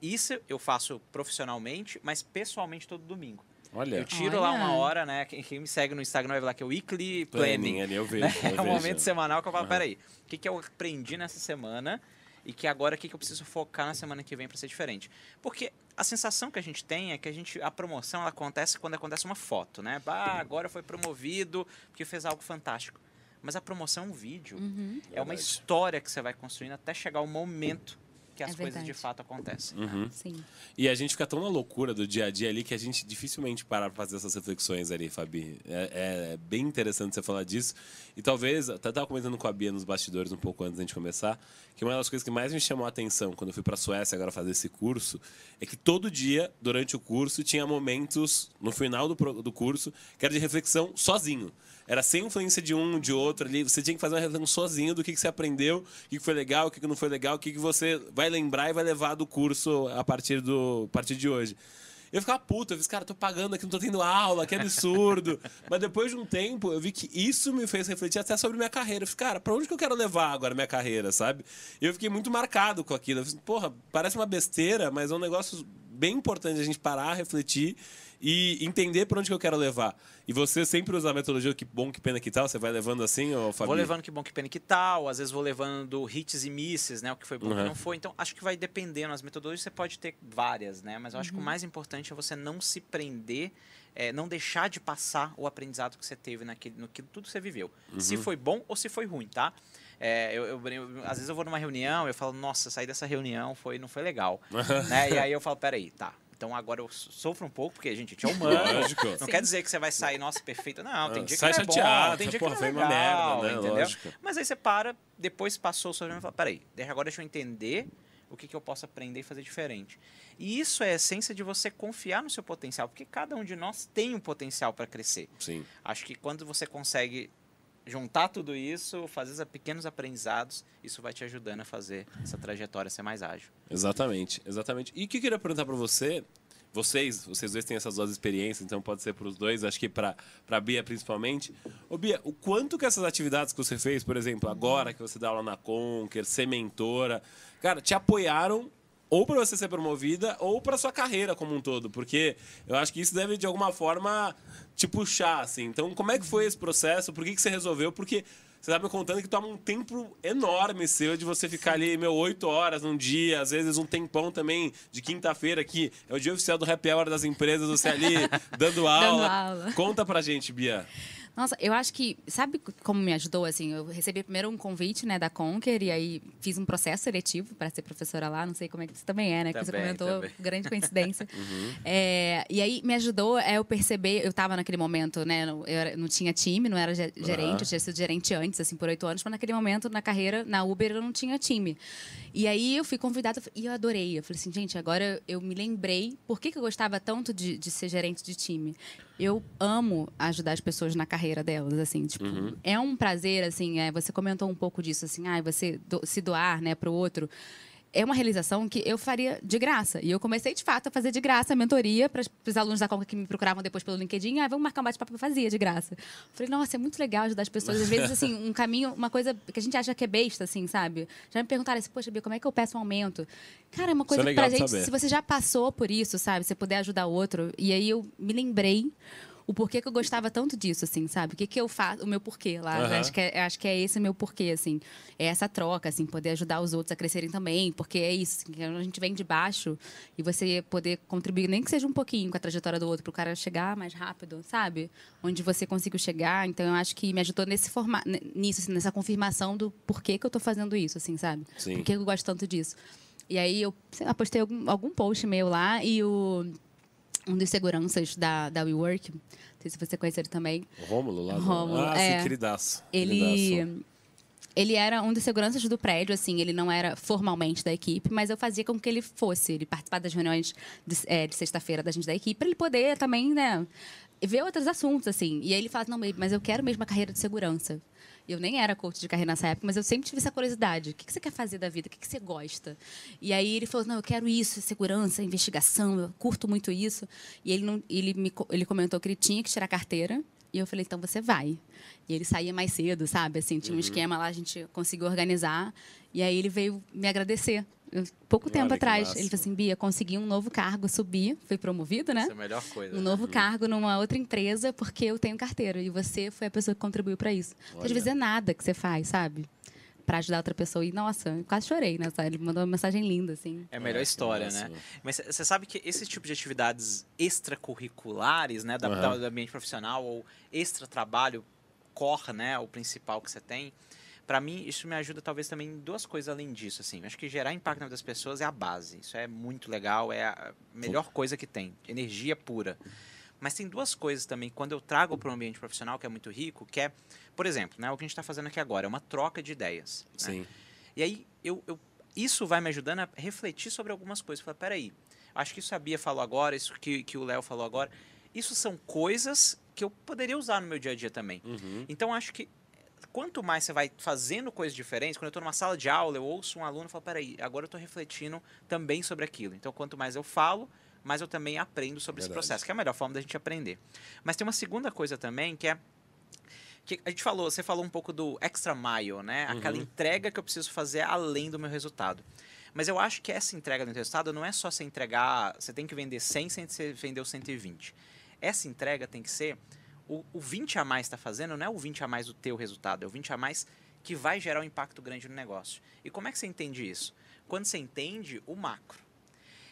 Isso eu faço profissionalmente, mas pessoalmente todo domingo. Olha. Eu tiro Olha. lá uma hora, né? Quem, quem, me segue no Instagram vai ver lá que é o Weekly Planning. planning eu vejo, né? eu é um momento semanal que eu falo, uhum. peraí, o que, que eu aprendi nessa semana e que agora o que, que eu preciso focar na semana que vem para ser diferente? Porque a sensação que a gente tem é que a gente a promoção ela acontece quando acontece uma foto, né? Bah, agora foi promovido porque fez algo fantástico. Mas a promoção é um vídeo. Uhum. É uma história que você vai construindo até chegar o momento que as é coisas de fato acontecem. Uhum. Sim. E a gente fica tão na loucura do dia a dia ali que a gente dificilmente para pra fazer essas reflexões ali, Fabi. É, é bem interessante você falar disso. E talvez, até estava comentando com a Bia nos bastidores um pouco antes da gente começar, que uma das coisas que mais me chamou a atenção quando eu fui para a Suécia agora fazer esse curso é que todo dia, durante o curso, tinha momentos no final do, do curso que era de reflexão sozinho. Era sem influência de um, de outro ali. Você tinha que fazer uma reflexão sozinho do que, que você aprendeu, o que, que foi legal, o que, que não foi legal, o que, que você vai lembrar e vai levar do curso a partir, do, a partir de hoje. Eu ficava puto, eu disse, cara, tô pagando aqui, não tô tendo aula, que absurdo. Mas depois de um tempo, eu vi que isso me fez refletir até sobre minha carreira. Eu falei, cara, pra onde que eu quero levar agora minha carreira, sabe? E eu fiquei muito marcado com aquilo. Eu falei, porra, parece uma besteira, mas é um negócio bem importante a gente parar, refletir e entender para onde que eu quero levar. E você sempre usa a metodologia que bom, que pena, que tal? Você vai levando assim, ou Fabi? Vou levando que bom, que pena, que tal. Às vezes vou levando hits e misses, né? O que foi bom, o uhum. que não foi. Então, acho que vai dependendo. As metodologias você pode ter várias, né? Mas eu acho uhum. que o uhum. mais importante é você não se prender, é, não deixar de passar o aprendizado que você teve naquele, no que tudo que você viveu. Uhum. Se foi bom ou se foi ruim, tá? É, eu, eu, eu, às vezes eu vou numa reunião eu falo, nossa, sair dessa reunião foi, não foi legal. né? E aí eu falo, peraí, tá, então agora eu sofro um pouco, porque a gente, é humano. Lógico. Não Sim. quer dizer que você vai sair, nossa, perfeito. Não, tem dia Sai que não é chateado, bom, tem dia porra, que não é legal, uma merda, né? entendeu? Lógico. Mas aí você para, depois passou o sofrimento e fala, peraí, agora deixa eu entender o que, que eu posso aprender e fazer diferente. E isso é a essência de você confiar no seu potencial, porque cada um de nós tem um potencial para crescer. Sim. Acho que quando você consegue juntar tudo isso, fazer pequenos aprendizados, isso vai te ajudando a fazer essa trajetória ser mais ágil. Exatamente, exatamente. E o que eu queria perguntar para você, vocês, vocês dois têm essas duas experiências, então pode ser para os dois, acho que para a Bia principalmente. Ô Bia, o quanto que essas atividades que você fez, por exemplo, agora que você dá aula na Conquer, ser mentora, cara, te apoiaram ou para você ser promovida ou para sua carreira como um todo, porque eu acho que isso deve de alguma forma te puxar, assim. Então, como é que foi esse processo? Por que, que você resolveu? Porque você tá me contando que toma um tempo enorme seu de você ficar ali, meu, oito horas num dia, às vezes um tempão também de quinta-feira aqui. É o dia oficial do happy hour das empresas, você ali dando aula. dando aula. Conta pra gente, Bia. Nossa, eu acho que. Sabe como me ajudou? Assim, eu recebi primeiro um convite né, da Conquer e aí fiz um processo seletivo para ser professora lá. Não sei como é que você também é, né? Também, que você comentou, também. grande coincidência. uhum. é, e aí me ajudou é eu perceber. Eu estava naquele momento, né? Eu não tinha time, não era gerente, uhum. eu tinha sido gerente antes, assim, por oito anos, mas naquele momento, na carreira, na Uber, eu não tinha time. E aí eu fui convidada e eu adorei. Eu falei assim, gente, agora eu me lembrei por que, que eu gostava tanto de, de ser gerente de time. Eu amo ajudar as pessoas na carreira delas, assim, tipo, uhum. é um prazer, assim, é, você comentou um pouco disso, assim, ah, você do, se doar, né, para o outro é uma realização que eu faria de graça. E eu comecei, de fato, a fazer de graça a mentoria para os alunos da Conca que me procuravam depois pelo LinkedIn. Ah, vamos marcar um bate-papo. Eu fazia de graça. Falei, nossa, é muito legal ajudar as pessoas. Às vezes, assim, um caminho, uma coisa que a gente acha que é besta, assim, sabe? Já me perguntaram assim, poxa, Bia, como é que eu peço um aumento? Cara, é uma coisa é pra gente, se você já passou por isso, sabe? Você puder ajudar outro. E aí eu me lembrei o porquê que eu gostava tanto disso, assim, sabe? O que, que eu faço, o meu porquê lá. Uhum. Acho, que é, acho que é esse meu porquê, assim. É essa troca, assim, poder ajudar os outros a crescerem também, porque é isso, assim, a gente vem de baixo e você poder contribuir, nem que seja um pouquinho com a trajetória do outro, para o cara chegar mais rápido, sabe? Onde você conseguiu chegar. Então, eu acho que me ajudou nesse forma, nisso, assim, nessa confirmação do porquê que eu estou fazendo isso, assim, sabe? Sim. Por que eu gosto tanto disso. E aí eu lá, postei algum, algum post meu lá e o um dos seguranças da, da WeWork, não sei se você conhece ele também. O Rômulo lá. Rômulo, ah, é, sim, queridaço. Ele... Queridaço. Ele era um dos seguranças do prédio, assim, ele não era formalmente da equipe, mas eu fazia com que ele fosse, ele participar das reuniões de, é, de sexta-feira da gente da equipe, para ele poder também, né, ver outros assuntos, assim. E aí ele fala, não, mas eu quero mesmo a carreira de segurança. Eu nem era coach de carreira nessa época, mas eu sempre tive essa curiosidade. O que você quer fazer da vida? O que você gosta? E aí ele falou, não, eu quero isso, segurança, investigação, eu curto muito isso. E ele, não, ele, me, ele comentou que ele tinha que tirar carteira. E eu falei, então você vai. E ele saía mais cedo, sabe? Assim, tinha um uhum. esquema lá, a gente conseguiu organizar. E aí ele veio me agradecer pouco Olha tempo atrás. Massa. Ele falou assim: Bia, consegui um novo cargo, subi, fui promovido, né? Essa é a melhor coisa. Um novo uhum. cargo numa outra empresa, porque eu tenho carteira. E você foi a pessoa que contribuiu para isso. Então, às vezes é nada que você faz, sabe? para ajudar outra pessoa. E, nossa, eu quase chorei, né? Ele mandou uma mensagem linda, assim. É a melhor é, história, né? Mas você sabe que esse tipo de atividades extracurriculares, né? Da, uhum. da, do ambiente profissional ou extra trabalho core, né, o principal que você tem, para mim isso me ajuda talvez também em duas coisas além disso, assim. Acho que gerar impacto na vida das pessoas é a base. Isso é muito legal, é a melhor coisa que tem, energia pura. Mas tem duas coisas também quando eu trago para o ambiente profissional que é muito rico, que é, por exemplo, né, o que a gente está fazendo aqui agora é uma troca de ideias. Né? Sim. E aí eu, eu, isso vai me ajudando a refletir sobre algumas coisas. Falar, peraí, acho que isso a Bia falou agora, isso que, que o Léo falou agora, isso são coisas que eu poderia usar no meu dia a dia também. Uhum. Então acho que quanto mais você vai fazendo coisas diferentes, quando eu estou numa sala de aula, eu ouço um aluno e falo, peraí, agora eu estou refletindo também sobre aquilo. Então quanto mais eu falo, mais eu também aprendo sobre Verdade. esse processo, que é a melhor forma da gente aprender. Mas tem uma segunda coisa também, que é que a gente falou, você falou um pouco do extra mile, né? Aquela Uhum. entrega que eu preciso fazer além do meu resultado. Mas eu acho que essa entrega do resultado não é só você entregar, você tem que vender 100 sem você vender o 120. Essa entrega tem que ser o, o 20 a mais está fazendo, não é o 20 a mais do teu resultado, é o 20 a mais que vai gerar um impacto grande no negócio. E como é que você entende isso? Quando você entende o macro.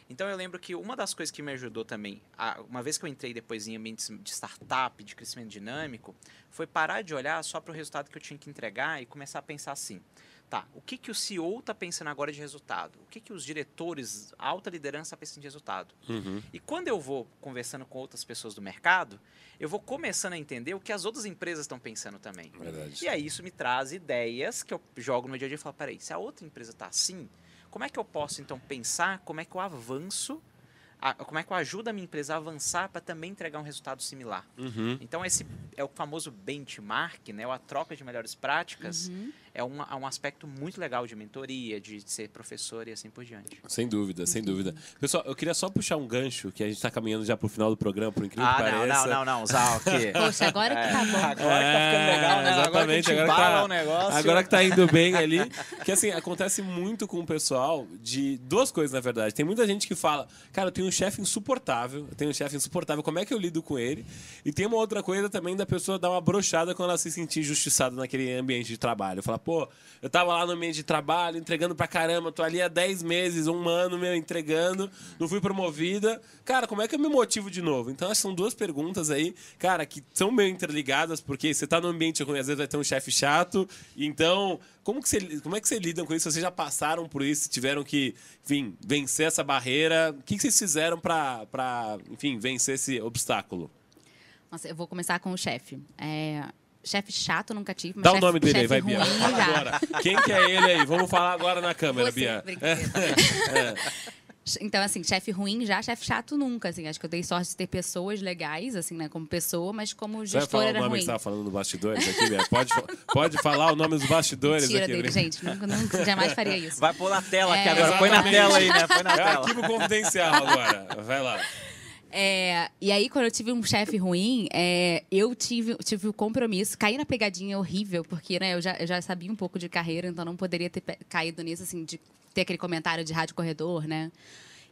Então eu lembro que uma das coisas que me ajudou também, a- uma vez que eu entrei depois em ambientes de startup, de crescimento dinâmico, foi parar de olhar só para o resultado que eu tinha que entregar e começar a pensar assim, tá, o que, que o CEO está pensando agora de resultado? O que, que os diretores, a alta liderança está pensando de resultado? Uhum. E quando eu vou conversando com outras pessoas do mercado, eu vou começando a entender o que as outras empresas estão pensando também. Verdade. E aí isso me traz ideias que eu jogo no meu dia a dia e falo, peraí, se a outra empresa está assim, como é que eu posso então pensar como é que eu avanço, a- como é que eu ajudo a minha empresa a avançar para também entregar um resultado similar? Uhum. Então esse é o famoso benchmark, né, ou a troca de melhores práticas, Uhum. É um, é um aspecto muito legal de mentoria, de ser professor e assim por diante. Sem dúvida, sem dúvida. Pessoal, eu queria só puxar um gancho, que a gente tá caminhando já pro final do programa, por incrível que Ah, não, pareça. não, não, não, Zalk. Poxa, agora que tá bom. Agora que tá ficando legal, né? Agora que a exatamente, gente agora que bala tá- o negócio. Agora que tá indo bem ali. Que assim, acontece muito com o pessoal de duas coisas, na verdade. Tem muita gente que fala, cara, eu tenho um chefe insuportável, eu tenho um chefe insuportável, como é que eu lido com ele? E tem uma outra coisa também da pessoa dar uma brochada quando ela se sentir injustiçada naquele ambiente de trabalho. Fala, pô, eu tava lá no ambiente de trabalho, entregando pra caramba, tô ali há 10 meses, um ano, meu, entregando, não fui promovida. Cara, como é que eu me motivo de novo? Então, são duas perguntas aí, cara, que são meio interligadas, porque você tá num ambiente ruim, às vezes vai ter um chefe chato. Então, como, que você, como é que vocês lidam com isso? Vocês já passaram por isso, tiveram que, enfim, vencer essa barreira. O que, vocês fizeram pra, enfim, vencer esse obstáculo? Nossa, eu vou começar com o chefe. É, chefe chato nunca tive. mas Dá o nome dele aí, chefe vai, Bia. ruim Fala já. agora. Quem que é ele aí? Vamos falar agora na câmera, Você, Bia. brincadeira. Então, assim, chefe ruim já, chefe chato nunca, assim. Acho que eu dei sorte de ter pessoas legais, assim, né, como pessoa, mas como Você vai falar o nome que ruim. você estava falando no bastidores aqui, Bia? Pode, pode falar o nome dos bastidores Mentira aqui. dele, gente. Nunca, nunca, jamais faria isso. Vai pôr na tela aqui É, agora. Põe na tela aí, né? Põe na É tela. arquivo confidencial agora. Vai lá. É, e aí, quando eu tive um chefe ruim, é, eu tive, tive o compromisso, caí na pegadinha horrível, porque né, eu, já, eu já sabia um pouco de carreira, então não poderia ter caído nisso, assim, de ter aquele comentário de rádio corredor, né?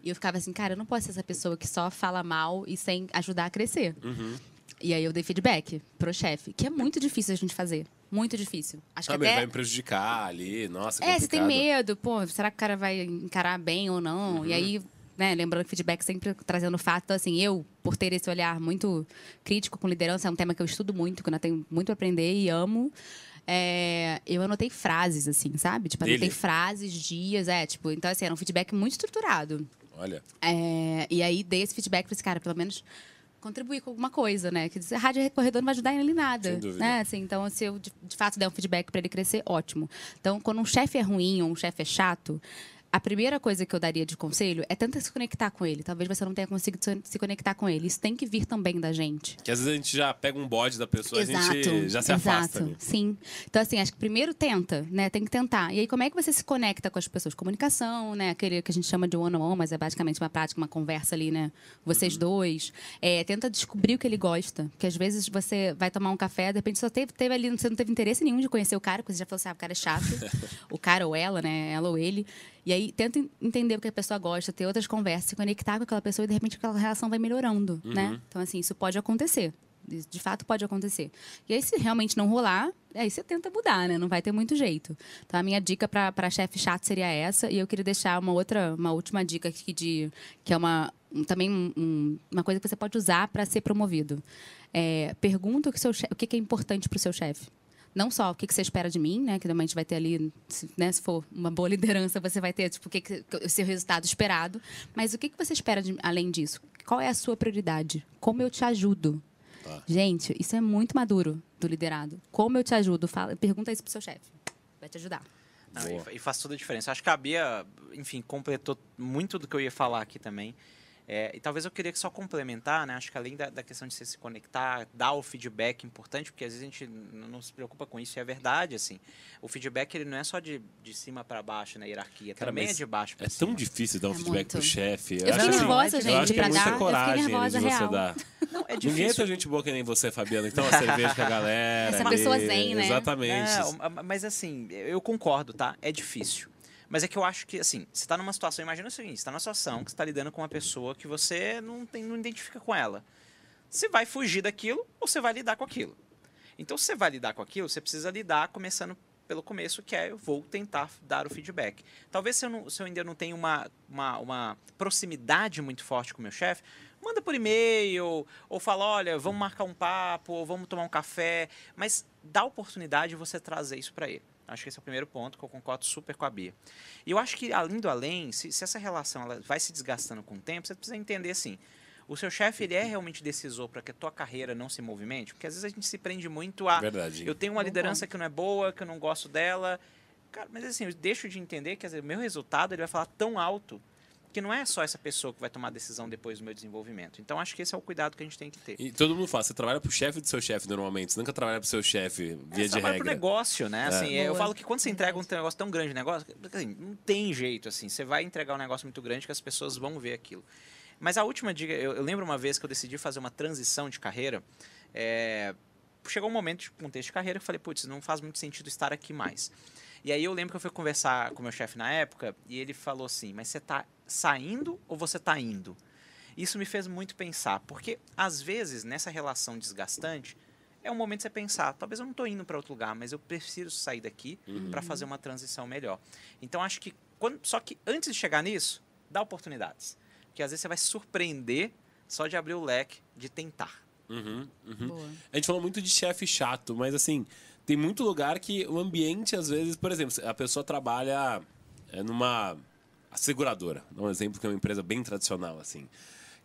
E eu ficava assim, cara, eu não posso ser essa pessoa que só fala mal e sem ajudar a crescer. Uhum. E aí eu dei feedback pro chefe, que é muito difícil a gente fazer. Muito difícil. Acho Ah, que até... vai me prejudicar ali. Nossa, É, você tem complicado. medo, pô, será que o cara vai encarar bem ou não? Uhum. E aí, né, lembrando que feedback sempre trazendo fato, então, assim, eu, por ter esse olhar muito crítico com liderança, é um tema que eu estudo muito, que eu ainda tenho muito a aprender e amo. é, eu anotei frases, assim, sabe? Tipo, anotei Dele? frases, dias, é, tipo, então, assim, era um feedback muito estruturado. Olha. É, e aí dei esse feedback pra esse cara, pelo menos contribuir com alguma coisa, né? Que dizer, rádio recorredor não vai ajudar ele em nada. Sem dúvida. Né? Assim, então, se eu de, de fato der um feedback pra ele crescer, ótimo. Então, quando um chefe é ruim ou um chefe é chato, a primeira coisa que eu daria de conselho é tentar se conectar com ele. Talvez você não tenha conseguido se- conectar com ele. Isso tem que vir também da gente. Que às vezes a gente já pega um bode da pessoa, a gente já se afasta ali. Sim. Então, assim, acho que primeiro tenta, né? Tem que tentar. E aí, como é que você se conecta com as pessoas? Comunicação, né? Aquele que a gente chama de one-on-one, mas é basicamente uma prática, uma conversa ali, né? Vocês Uhum. dois. É, tenta descobrir o que ele gosta. Porque às vezes você vai tomar um café, de repente só teve, teve ali, você não teve interesse nenhum de conhecer o cara, porque você já falou assim, ah, o cara é chato. o cara ou ela, né? Ela ou ele. E aí, tenta en- entender o que a pessoa gosta, ter outras conversas, se conectar com aquela pessoa e, de repente, aquela relação vai melhorando, Uhum. né? Então, assim, isso pode acontecer. de fato pode acontecer. E aí, se realmente não rolar, aí você tenta mudar, né? Não vai ter muito jeito. Então, a minha dica para chefe chato seria essa. E eu queria deixar uma outra, uma última dica aqui de que é uma também um, uma coisa que você pode usar para ser promovido. É, pergunta o que, seu chefe, o que é importante para o seu chefe não só o que, você espera de mim, né? Que normalmente vai ter ali, se, né, se for uma boa liderança, você vai ter tipo, o, que, que o seu resultado esperado. Mas o que, que você espera de, além disso? Qual é a sua prioridade? Como eu te ajudo? Tá. Gente, isso é muito maduro do liderado. Como eu te ajudo? Fala, pergunta isso pro seu chefe. Vai te ajudar. Não, e faz toda a diferença. Acho que a Bia, enfim, completou muito do que eu ia falar aqui também. É, e talvez eu queria só complementar, né? Acho que além da, da, questão de você se conectar, dar o feedback importante, porque às vezes a gente não se preocupa com isso, e é verdade, assim. O feedback ele não é só de, de cima para baixo na hierarquia, Cara, também é de baixo para É cima. tão difícil dar um é feedback muito. pro chefe. Eu, eu fiquei assim, nervosa, gente, eu acho que é muita dar, coragem de você real. dar. Não, é difícil. Ninguém é tão gente boa que nem você, Fabiana. Então, a cerveja com a galera. Essa pessoa zen, né? Exatamente. É, mas assim, eu concordo, tá? É difícil. Mas é que eu acho que, assim, você está numa situação, imagina o seguinte, você está numa situação que você está lidando com uma pessoa que você não, tem, não identifica com ela. Você vai fugir daquilo ou você vai lidar com aquilo. Então, se você vai lidar com aquilo, você precisa lidar começando pelo começo, que é eu vou tentar dar o feedback. Talvez se eu, não, se eu ainda não tenho uma, uma, uma proximidade muito forte com o meu chefe, manda por e-mail, ou fala, olha, vamos marcar um papo, ou vamos tomar um café, mas dá oportunidade de você trazer isso para ele. Acho que esse é o primeiro ponto que eu concordo super com a Bia. E eu acho que, além do além, se, se essa relação ela vai se desgastando com o tempo, você precisa entender assim, o seu chefe ele é realmente decisor para que a tua carreira não se movimente? Porque às vezes a gente se prende muito a Verdade. eu tenho uma liderança que não é boa, que eu não gosto dela. Cara, mas assim, eu deixo de entender que o meu resultado ele vai falar tão alto que não é só essa pessoa que vai tomar a decisão depois do meu desenvolvimento. Então, acho que esse é o cuidado que a gente tem que ter. E todo mundo fala, você trabalha para o chefe do seu chefe normalmente, você nunca trabalha para o seu chefe, via é, de regra. para negócio, né? É. Assim, eu falo que quando você entrega um negócio tão grande, negócio, assim, não tem jeito, assim, você vai entregar um negócio muito grande que as pessoas vão ver aquilo. Mas a última dica, eu, eu lembro uma vez que eu decidi fazer uma transição de carreira, é, chegou um momento de contexto de carreira que eu falei, putz, não faz muito sentido estar aqui mais. E aí eu lembro que eu fui conversar com meu chefe na época e ele falou assim: Mas você está saindo ou você está indo? Isso me fez muito pensar, porque às vezes nessa relação desgastante é um momento de você pensar: talvez eu não estou indo para outro lugar, mas eu preciso sair daqui uhum. para fazer uma transição melhor. Então acho que, quando, só que antes de chegar nisso, dá oportunidades. Porque às vezes você vai surpreender só de abrir o leque, de tentar. Uhum, uhum. A gente falou muito de chefe chato, mas assim, tem muito lugar que o ambiente, às vezes, por exemplo, a pessoa trabalha é, numa seguradora, um exemplo que é uma empresa bem tradicional, assim.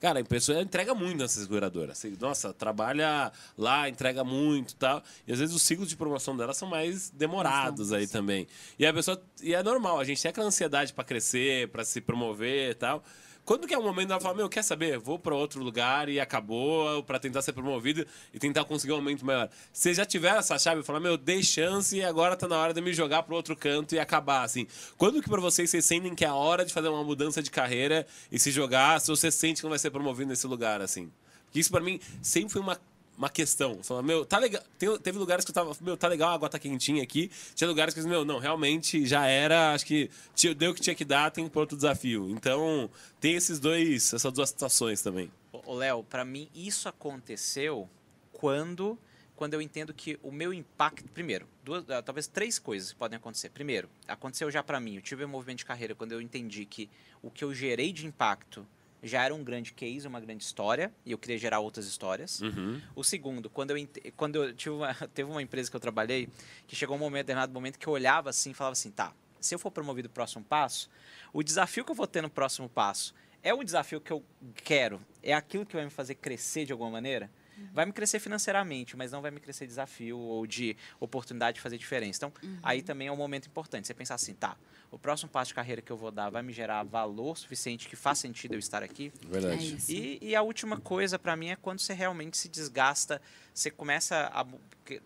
Cara, a pessoa entrega muito nessa seguradora. Nossa, trabalha lá, entrega muito e tal. E às vezes os ciclos de promoção dela são mais demorados aí também. E a pessoa. E é normal, a gente tem aquela ansiedade para crescer, para se promover e tal. Quando que é o momento dela falar, meu, quer saber? Vou para outro lugar e acabou, para tentar ser promovido e tentar conseguir um aumento maior. Você já tiver essa chave falar, meu, dei chance e agora tá na hora de me jogar para outro canto e acabar, assim. Quando que para vocês vocês sentem que é a hora de fazer uma mudança de carreira e se jogar, se você sente que não vai ser promovido nesse lugar, assim? Porque isso para mim sempre foi uma uma questão. Falando, meu, tá legal. Tem, teve lugares que eu tava, meu, tá legal, a água tá quentinha aqui. Tinha lugares que, meu, não, realmente já era, acho que tinha, deu o que tinha que dar, tem outro desafio. Então, tem esses dois, essas duas situações também. Ô, Léo, para mim isso aconteceu quando quando eu entendo que o meu impacto, primeiro, duas, ah, talvez três coisas podem acontecer. Primeiro, aconteceu já para mim, eu tive um movimento de carreira quando eu entendi que o que eu gerei de impacto já era um grande case, uma grande história, e eu queria gerar outras histórias. Uhum. O segundo, quando eu, quando eu tive uma, teve uma empresa que eu trabalhei, que chegou um momento, determinado momento, que eu olhava assim e falava assim, tá, se eu for promovido o próximo passo, o desafio que eu vou ter no próximo passo é o desafio que eu quero, é aquilo que vai me fazer crescer de alguma maneira? Uhum. Vai me crescer financeiramente, mas não vai me crescer desafio ou de oportunidade de fazer diferença. Então, uhum. aí também é um momento importante. Você pensar assim, tá, o próximo passo de carreira que eu vou dar vai me gerar valor suficiente que faz sentido eu estar aqui. Verdade. É e, e, a última coisa para mim é quando você realmente se desgasta, você começa a,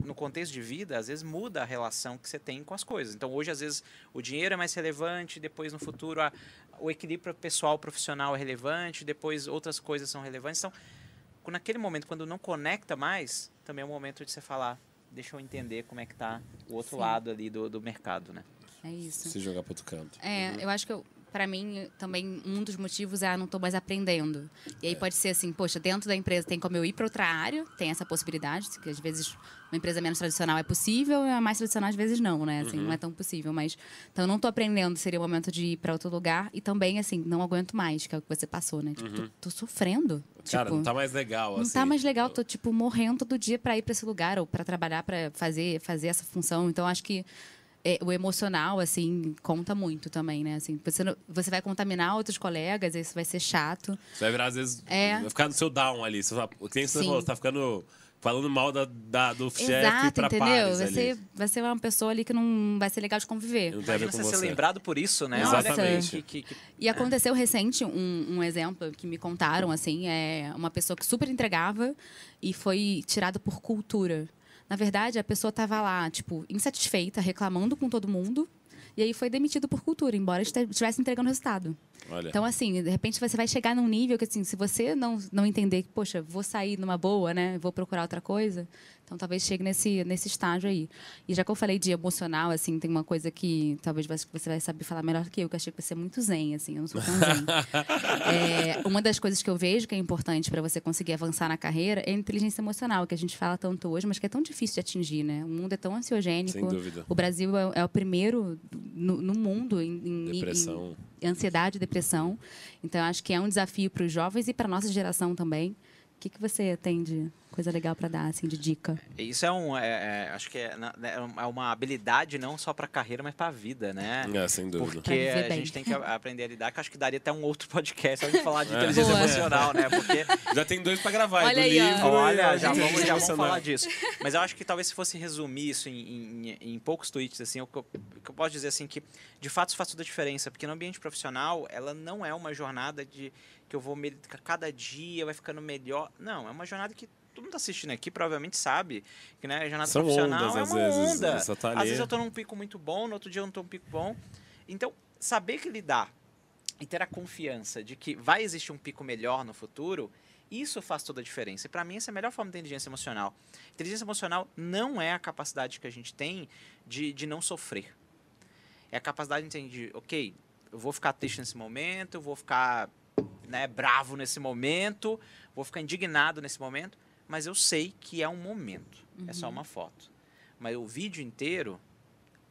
no contexto de vida, às vezes muda a relação que você tem com as coisas. Então hoje às vezes o dinheiro é mais relevante, depois no futuro a, o equilíbrio pessoal profissional é relevante, depois outras coisas são relevantes. Então, naquele momento quando não conecta mais, também é o momento de você falar, deixa eu entender como é que tá o outro Sim. lado ali do, do mercado, né? É isso. Se jogar para outro canto. É, uhum. eu acho que para mim, também um dos motivos é, ah, não estou mais aprendendo. E aí é. pode ser assim, poxa, dentro da empresa tem como eu ir para outra área, tem essa possibilidade, que às vezes uma empresa menos tradicional é possível, e a mais tradicional às vezes não, né? Assim, uhum. não é tão possível, mas então eu não estou aprendendo, seria o momento de ir para outro lugar e também assim, não aguento mais, que é o que você passou, né? Tipo, uhum. tô, tô, sofrendo. Cara, tipo, não tá mais legal não assim. Não tá mais legal, tô tipo morrendo todo dia para ir para esse lugar ou para trabalhar para fazer fazer essa função. Então acho que é, o emocional, assim, conta muito também, né? Assim, você, você vai contaminar outros colegas, isso vai ser chato. Você vai virar, às vezes, é. vai ficar no seu down ali. Você vai, quem você falou, você tá ficando falando mal da, da do chefe para entendeu? Vai ser, vai ser uma pessoa ali que não vai ser legal de conviver. Não Imagina você, ser lembrado por isso, né? Exatamente. Que, que, que... E aconteceu recente um, um exemplo que me contaram, assim, é uma pessoa que super entregava e foi tirada por cultura. Na verdade, a pessoa estava lá, tipo, insatisfeita, reclamando com todo mundo. E aí foi demitido por cultura, embora estivesse entregando resultado. Olha. Então, assim, de repente você vai chegar num nível que, assim, se você não, não entender que, poxa, vou sair numa boa, né? Vou procurar outra coisa, então, talvez chegue nesse, nesse estágio aí. E já que eu falei de emocional, assim, tem uma coisa que talvez você vai saber falar melhor que eu, que eu achei que você é muito zen, assim, eu não sou tão zen. é, uma das coisas que eu vejo que é importante para você conseguir avançar na carreira é a inteligência emocional, que a gente fala tanto hoje, mas que é tão difícil de atingir, né? O mundo é tão ansiogênico. Sem dúvida. O Brasil é, é o primeiro no, no mundo em, em, depressão. em ansiedade e depressão. Então, acho que é um desafio para os jovens e para nossa geração também. O que, que você tem de coisa legal para dar, assim, de dica? Isso é um, é, é, acho que é, né, é, uma habilidade não só para carreira, mas para a vida, né? É, sem dúvida. Porque a gente tem que aprender a lidar, que acho que daria até um outro podcast a gente falar de é. inteligência Boa. emocional, né? Porque já tem dois para gravar, Olha do aí, livro. Olha, já vamos, já vamos falar disso. Mas eu acho que talvez se fosse resumir isso em, em, em poucos tweets, assim, o que, eu, eu posso dizer assim que de fato isso faz toda a diferença, porque no ambiente profissional ela não é uma jornada de que eu vou cada dia vai ficando melhor. Não, é uma jornada que todo mundo tá assistindo aqui provavelmente sabe que né, a jornada São profissional ondas, é uma vezes, onda. Tá às vezes eu estou num pico muito bom, no outro dia eu não estou num pico bom. Então, saber que lidar e ter a confiança de que vai existir um pico melhor no futuro, isso faz toda a diferença. E para mim, essa é a melhor forma de inteligência emocional. Inteligência emocional não é a capacidade que a gente tem de, de não sofrer. É a capacidade de entender, ok, eu vou ficar triste nesse momento, eu vou ficar né, bravo nesse momento, vou ficar indignado nesse momento, mas eu sei que é um momento, uhum. é só uhum. uma foto. Mas o vídeo inteiro,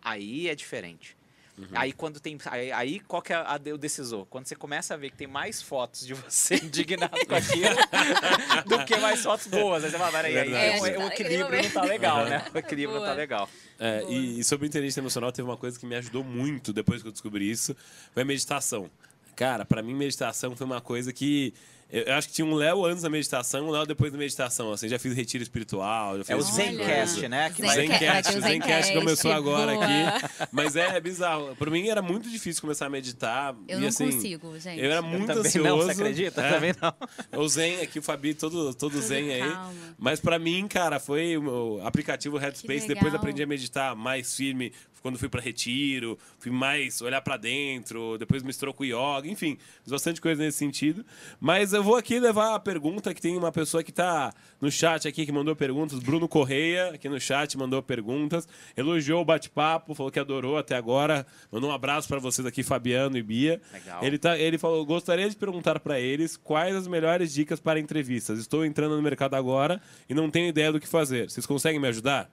aí é diferente. Uhum. Aí quando tem. Aí, aí qual que é a, o decisor? Quando você começa a ver que tem mais fotos de você indignado com aquilo do que mais fotos boas. Aí você fala, peraí, aí, é, o, o, equilíbrio não tá legal, uhum. né? O equilíbrio Boa. não tá legal. É, e, e, sobre inteligência emocional, teve uma coisa que me ajudou muito depois que eu descobri isso, foi a meditação. Cara, para mim meditação foi uma coisa que eu acho que tinha um Léo antes da meditação, um Léo depois da meditação. Assim, já fiz retiro espiritual. Já fiz é o Zencast, né? Que Zencast, o Zencast começou agora aqui. Mas é, é bizarro. Para mim era muito difícil começar a meditar. Eu e, não assim, consigo, gente. Eu era muito eu ansioso. Não, você acredita? É. Também não. O Zen aqui, o Fabi, todo, todo Zen aí. Calma. Mas para mim, cara, foi o aplicativo Headspace. Depois aprendi a meditar mais firme, quando fui para retiro, fui mais olhar para dentro, depois misturou com yoga, enfim, fiz bastante coisa nesse sentido. Mas eu vou aqui levar a pergunta que tem uma pessoa que está no chat aqui que mandou perguntas, Bruno Correia, aqui no chat mandou perguntas, elogiou o bate-papo, falou que adorou até agora, mandou um abraço para vocês aqui, Fabiano e Bia. Legal. Ele tá, ele falou, gostaria de perguntar para eles quais as melhores dicas para entrevistas. Estou entrando no mercado agora e não tenho ideia do que fazer. Vocês conseguem me ajudar?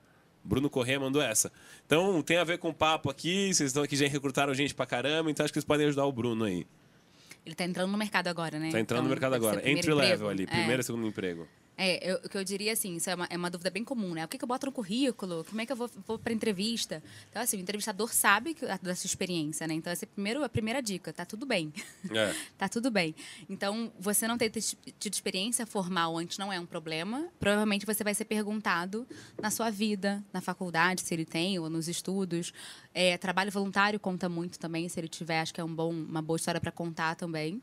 Bruno Corrêa mandou essa. Então, tem a ver com o papo aqui. Vocês estão aqui, já recrutaram gente pra caramba, então acho que vocês podem ajudar o Bruno aí. Ele tá entrando no mercado agora, né? Tá entrando então, no mercado agora. Entry level ali, primeiro é. e segundo emprego. É, o que eu diria assim, isso é uma, é uma dúvida bem comum, né? O que, que eu boto no currículo? Como é que eu vou, vou para entrevista? Então, assim, o entrevistador sabe que, da sua experiência, né? Então, essa é primeiro, a primeira dica, tá tudo bem. É. tá tudo bem. Então, você não ter tido experiência formal antes não é um problema. Provavelmente você vai ser perguntado na sua vida, na faculdade, se ele tem, ou nos estudos. É, trabalho voluntário conta muito também, se ele tiver, acho que é um bom, uma boa história para contar também.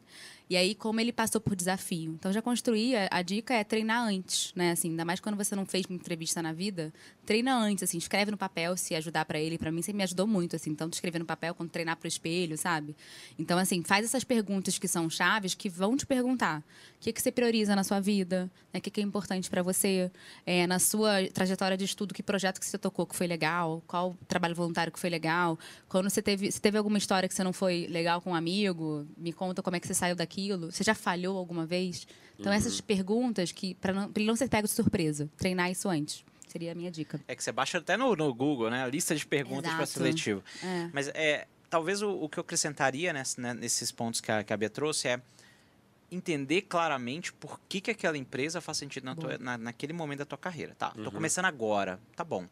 E aí, como ele passou por desafio. Então, já construí, a, a, dica é treinar antes, né? Assim, ainda mais quando você não fez uma entrevista na vida, treina antes, assim, escreve no papel se ajudar para ele. Para mim, sempre me ajudou muito, assim, tanto escrever no papel quanto treinar pro espelho, sabe? Então, assim, faz essas perguntas que são chaves que vão te perguntar. O que, que você prioriza na sua vida? Né? O que, que é importante para você? É, na sua trajetória de estudo, que projeto que você tocou que foi legal? Qual trabalho voluntário que foi legal? Quando você teve, você teve alguma história que você não foi legal com um amigo, me conta como é que você saiu daquilo. Você já falhou alguma vez? Então, uhum. essas perguntas que, para não, ele não ser pego de surpresa, treinar isso antes. Seria a minha dica. É que você baixa até no, no Google, né? A lista de perguntas para seletivo. É. Mas é, talvez o, o, que eu acrescentaria nessa, né, nesses pontos que a, que a Bia trouxe é entender claramente por que, que aquela empresa faz sentido na tua, na, naquele momento da tua carreira. Tá, uhum. tô começando agora, tá bom.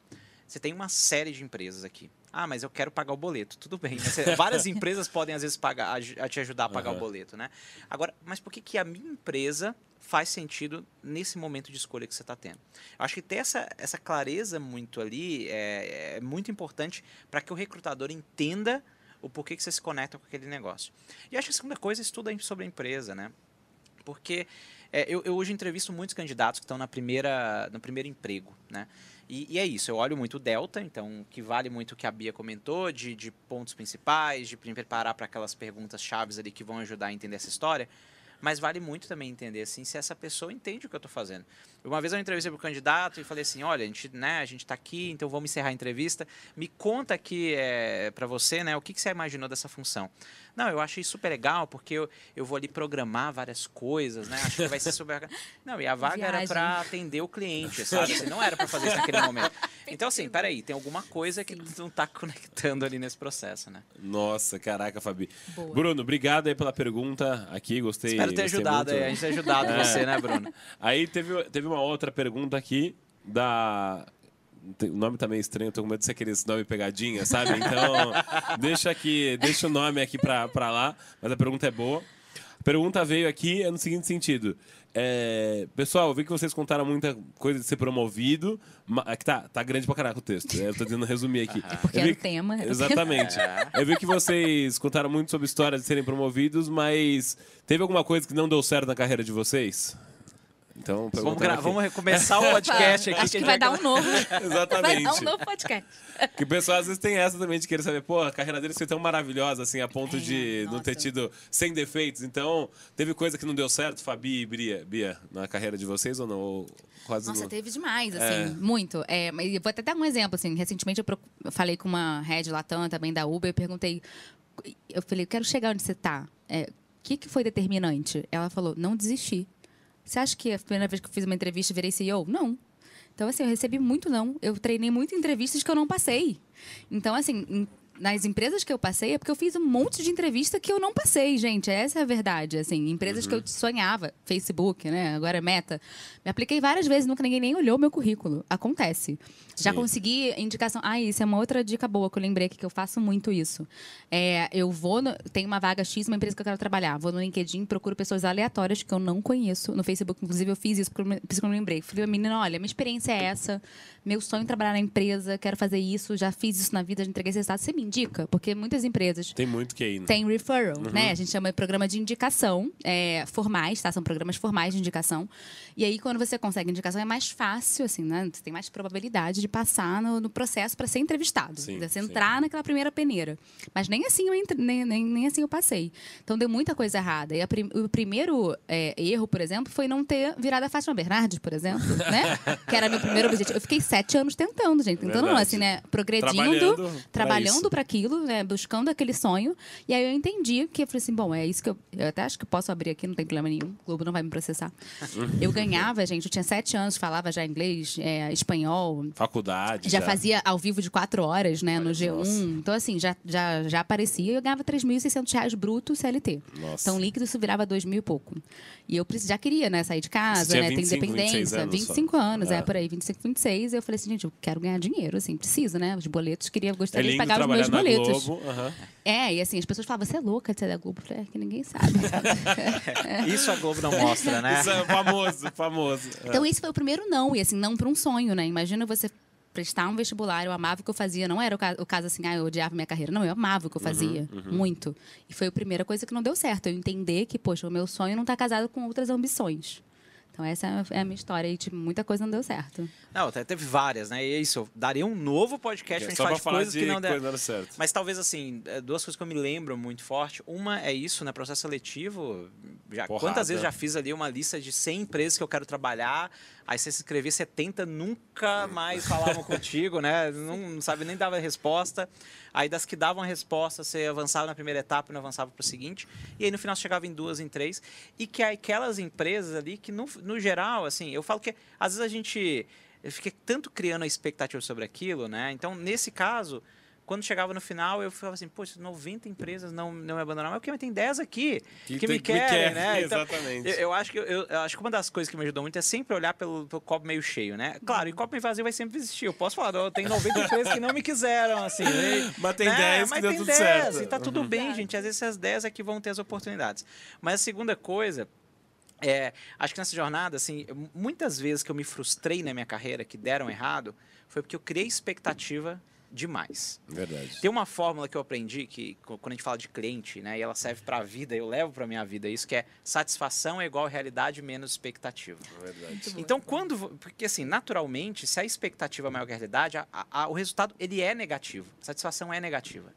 Você tem uma série de empresas aqui. Ah, mas eu quero pagar o boleto. Tudo bem. Você, várias empresas podem, às vezes, pagar, a, a te ajudar a pagar uhum. o boleto, né? Agora, mas por que, que a minha empresa faz sentido nesse momento de escolha que você está tendo? Eu acho que ter essa, essa clareza muito ali é, é muito importante para que o recrutador entenda o porquê que você se conecta com aquele negócio. E acho que a segunda coisa é estuda sobre a empresa, né? Porque é, eu, eu, hoje entrevisto muitos candidatos que estão na primeira, no primeiro emprego, né? E, e, é isso, eu olho muito o delta, então que vale muito o que a Bia comentou, de, de pontos principais, de preparar para aquelas perguntas chaves ali que vão ajudar a entender essa história. Mas vale muito também entender assim se essa pessoa entende o que eu estou fazendo. Uma vez eu entrevistei para o candidato e falei assim, olha, a gente né, a gente está aqui, então vamos encerrar a entrevista. Me conta aqui é, para você, né, o que, que você imaginou dessa função. Não, eu achei super legal, porque eu, eu vou ali programar várias coisas, né? Acho que vai ser super Não, e a vaga Viagem. era para atender o cliente, sabe? Assim, não era para fazer isso naquele momento. Então, assim, peraí, tem alguma coisa que tu não tá conectando ali nesse processo, né? Nossa, caraca, Fabi. Boa. Bruno, obrigado aí pela pergunta aqui, gostei. Espero ter ajudado, muito. aí, a gente ter ajudado é. você, né, Bruno? Aí teve, teve uma outra pergunta aqui da o nome tá meio estranho, eu tô com medo de ser aqueles nome pegadinha, sabe? Então, deixa aqui, deixa o nome aqui pra, pra lá, mas a pergunta é boa. A pergunta veio aqui é no seguinte sentido. É, pessoal, eu vi que vocês contaram muita coisa de ser promovido. Mas, é tá, tá grande pra caraca o texto. É, eu tô tentando resumir aqui. É porque era o tema. Exatamente. Eu vi que vocês contaram muito sobre histórias de serem promovidos, mas teve alguma coisa que não deu certo na carreira de vocês? Então, vamos, vamos recomeçar o podcast aqui. Acho que, que vai dar um novo. Exatamente. Vai dar um novo podcast. Que o pessoal às vezes tem essa também de querer saber, pô, a carreira dele foi tão maravilhosa, assim, a ponto é, de nossa. não ter tido sem defeitos. Então, teve coisa que não deu certo, Fabi e Bia, Bia na carreira de vocês ou não? Ou quase nossa, não... teve demais, assim, é. muito. É, mas vou até dar um exemplo, assim, recentemente eu falei com uma head Latam também da Uber, eu perguntei, eu falei, eu quero chegar onde você está. É, o que, que foi determinante? Ela falou, não desistir. Você acha que a primeira vez que eu fiz uma entrevista virei CEO? Não. Então, assim, eu recebi muito não. Eu treinei muito entrevistas que eu não passei. Então, assim, nas empresas que eu passei é porque eu fiz um monte de entrevista que eu não passei, gente. Essa é a verdade. Assim, empresas uhum. que eu uhum. sonhava, Facebook, né? Agora é Meta. Me apliquei várias vezes, nunca ninguém nem olhou meu currículo. Acontece. Sim. Já consegui indicação. Ah, isso é uma outra dica boa que eu lembrei aqui, que eu faço muito isso. É, eu vou, no... tem uma vaga X, uma empresa que eu quero trabalhar. Vou no LinkedIn, procuro pessoas aleatórias que eu não conheço. No Facebook, inclusive, eu fiz isso porque eu, não lembrei. Falei, menina, olha, minha experiência é essa. Meu sonho é trabalhar na empresa, quero fazer isso, já fiz isso na vida, já entreguei esse resultado. Você me indica? Porque muitas empresas. Tem muito que ir. Né? Tem referral, uhum. né? A gente chama de programa de indicação é, formais, tá? São programas formais de indicação. E aí, quando você consegue indicação, é mais fácil, assim, né? Você tem mais probabilidade de passar no, no processo para ser entrevistado. Sim, você entrar naquela primeira peneira. Mas nem assim eu, entre, nem, nem, nem, assim eu passei. Então deu muita coisa errada. E prim, o primeiro é, erro, por exemplo, foi não ter virado a Fátima Bernardes, por exemplo, né? que era meu primeiro objetivo. Eu fiquei sete anos tentando, gente. Tentando, não, assim, né? Progredindo, trabalhando, trabalhando para aquilo, né? Buscando aquele sonho. E aí eu entendi que eu falei assim: bom, é isso que eu. Eu até acho que posso abrir aqui, não tem problema nenhum. O Globo não vai me processar. eu ganhava, gente, eu tinha sete anos, falava já inglês, é, espanhol. Faculdade. Já, já, fazia ao vivo de quatro horas, né, no G1. Nossa. Então, assim, já, já, já aparecia e eu ganhava 3.600 reais bruto CLT. Nossa. Então, líquido isso virava dois mil e pouco. E eu já queria, né, sair de casa, né, 25, ter independência. Anos 25 só. anos, é. é. por aí, 25, 26. Eu falei assim, gente, eu quero ganhar dinheiro, assim, preciso, né? Os boletos, queria, gostaria é de pagar os meus boletos. Globo, uhum. É, e assim, as pessoas falavam, você é louca de ser da Globo. Eu falei, é que ninguém sabe. Isso a Globo não mostra, né? Isso é famoso, famoso. Então, esse foi o primeiro não, e assim, não para um sonho, né? Imagina você prestar um vestibular, eu amava o que eu fazia. Não era o caso, o caso assim, ah, eu odiava minha carreira. Não, eu amava o que eu uhum, fazia. Uhum, uhum. Muito. E foi a primeira coisa que não deu certo. Eu entender que, poxa, o meu sonho não está casado com outras ambições. Então essa é a minha história e tipo, muita coisa não deu certo. Não, teve várias, né? E é isso, daria um novo podcast É, pra gente falar de coisas de que não deram. coisa certo. Mas talvez assim, é, duas coisas que eu me lembro muito forte. Uma é isso, né? Processo seletivo. Já, Porrada. quantas vezes já fiz ali uma lista de 100 empresas que eu quero trabalhar, aí você se inscrevia 70, nunca mais falavam contigo, né? Não, não sabe nem dava resposta. Aí das que davam a resposta, você avançava na primeira etapa e não avançava para o seguinte. E aí no final você chegava em duas, em três. E que aquelas empresas ali que, no, no geral, assim, eu falo que às vezes a gente fica tanto criando a expectativa sobre aquilo, né? Então, nesse caso, quando chegava no final, eu falava assim, poxa, 90 empresas não, não me abandonaram, mas porque tem 10 aqui que, tem- me querem, quer. né? Então, Exatamente. eu, eu acho que, eu, eu acho que uma das coisas que me ajudou muito é sempre olhar pelo, pelo copo meio cheio, né? Claro, e copo meio vazio vai sempre existir. Eu posso falar, eu tenho 90 empresas que não me quiseram, assim. né? Mas tem Né? 10 que Mas deu tem tudo 10, certo. E tá tudo bem, gente. Às vezes essas 10 é que vão ter as oportunidades. Mas a segunda coisa é, acho que nessa jornada, assim, muitas vezes que eu me frustrei na minha carreira, que deram errado, foi porque eu criei expectativa demais. Verdade. Tem uma fórmula que eu aprendi que quando a gente fala de cliente, né, e ela serve para a vida, eu levo para minha vida isso que é satisfação é igual a realidade menos expectativa. Verdade. Então, quando. vo- Porque, assim, naturalmente, se a expectativa é maior que a realidade, a- a- o resultado ele é negativo. A satisfação é negativa.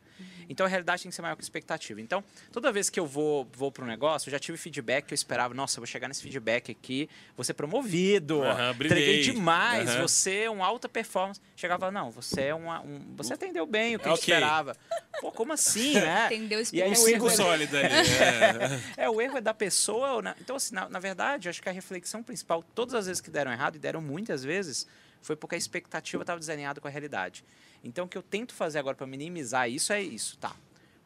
Então, a realidade tem que ser maior que a expectativa. Então, toda vez que eu vou, vou para um negócio, eu já tive feedback que eu esperava, nossa, eu vou chegar nesse feedback aqui, vou ser promovido, brilhei. entreguei demais, Aham. você é um alta performance. Chegava, não, você é uma, um, você atendeu bem o que É eu esperava. Pô, como assim, né? Entendeu o E aí, Cinco erro é- sólidos ali. É. é, o erro é da pessoa. ou na- Então, assim, na, na verdade, acho que a reflexão principal, todas as vezes que deram errado, e deram muitas vezes, foi porque a expectativa estava desalinhada com a realidade. Então, o que eu tento fazer agora para minimizar isso é isso, tá?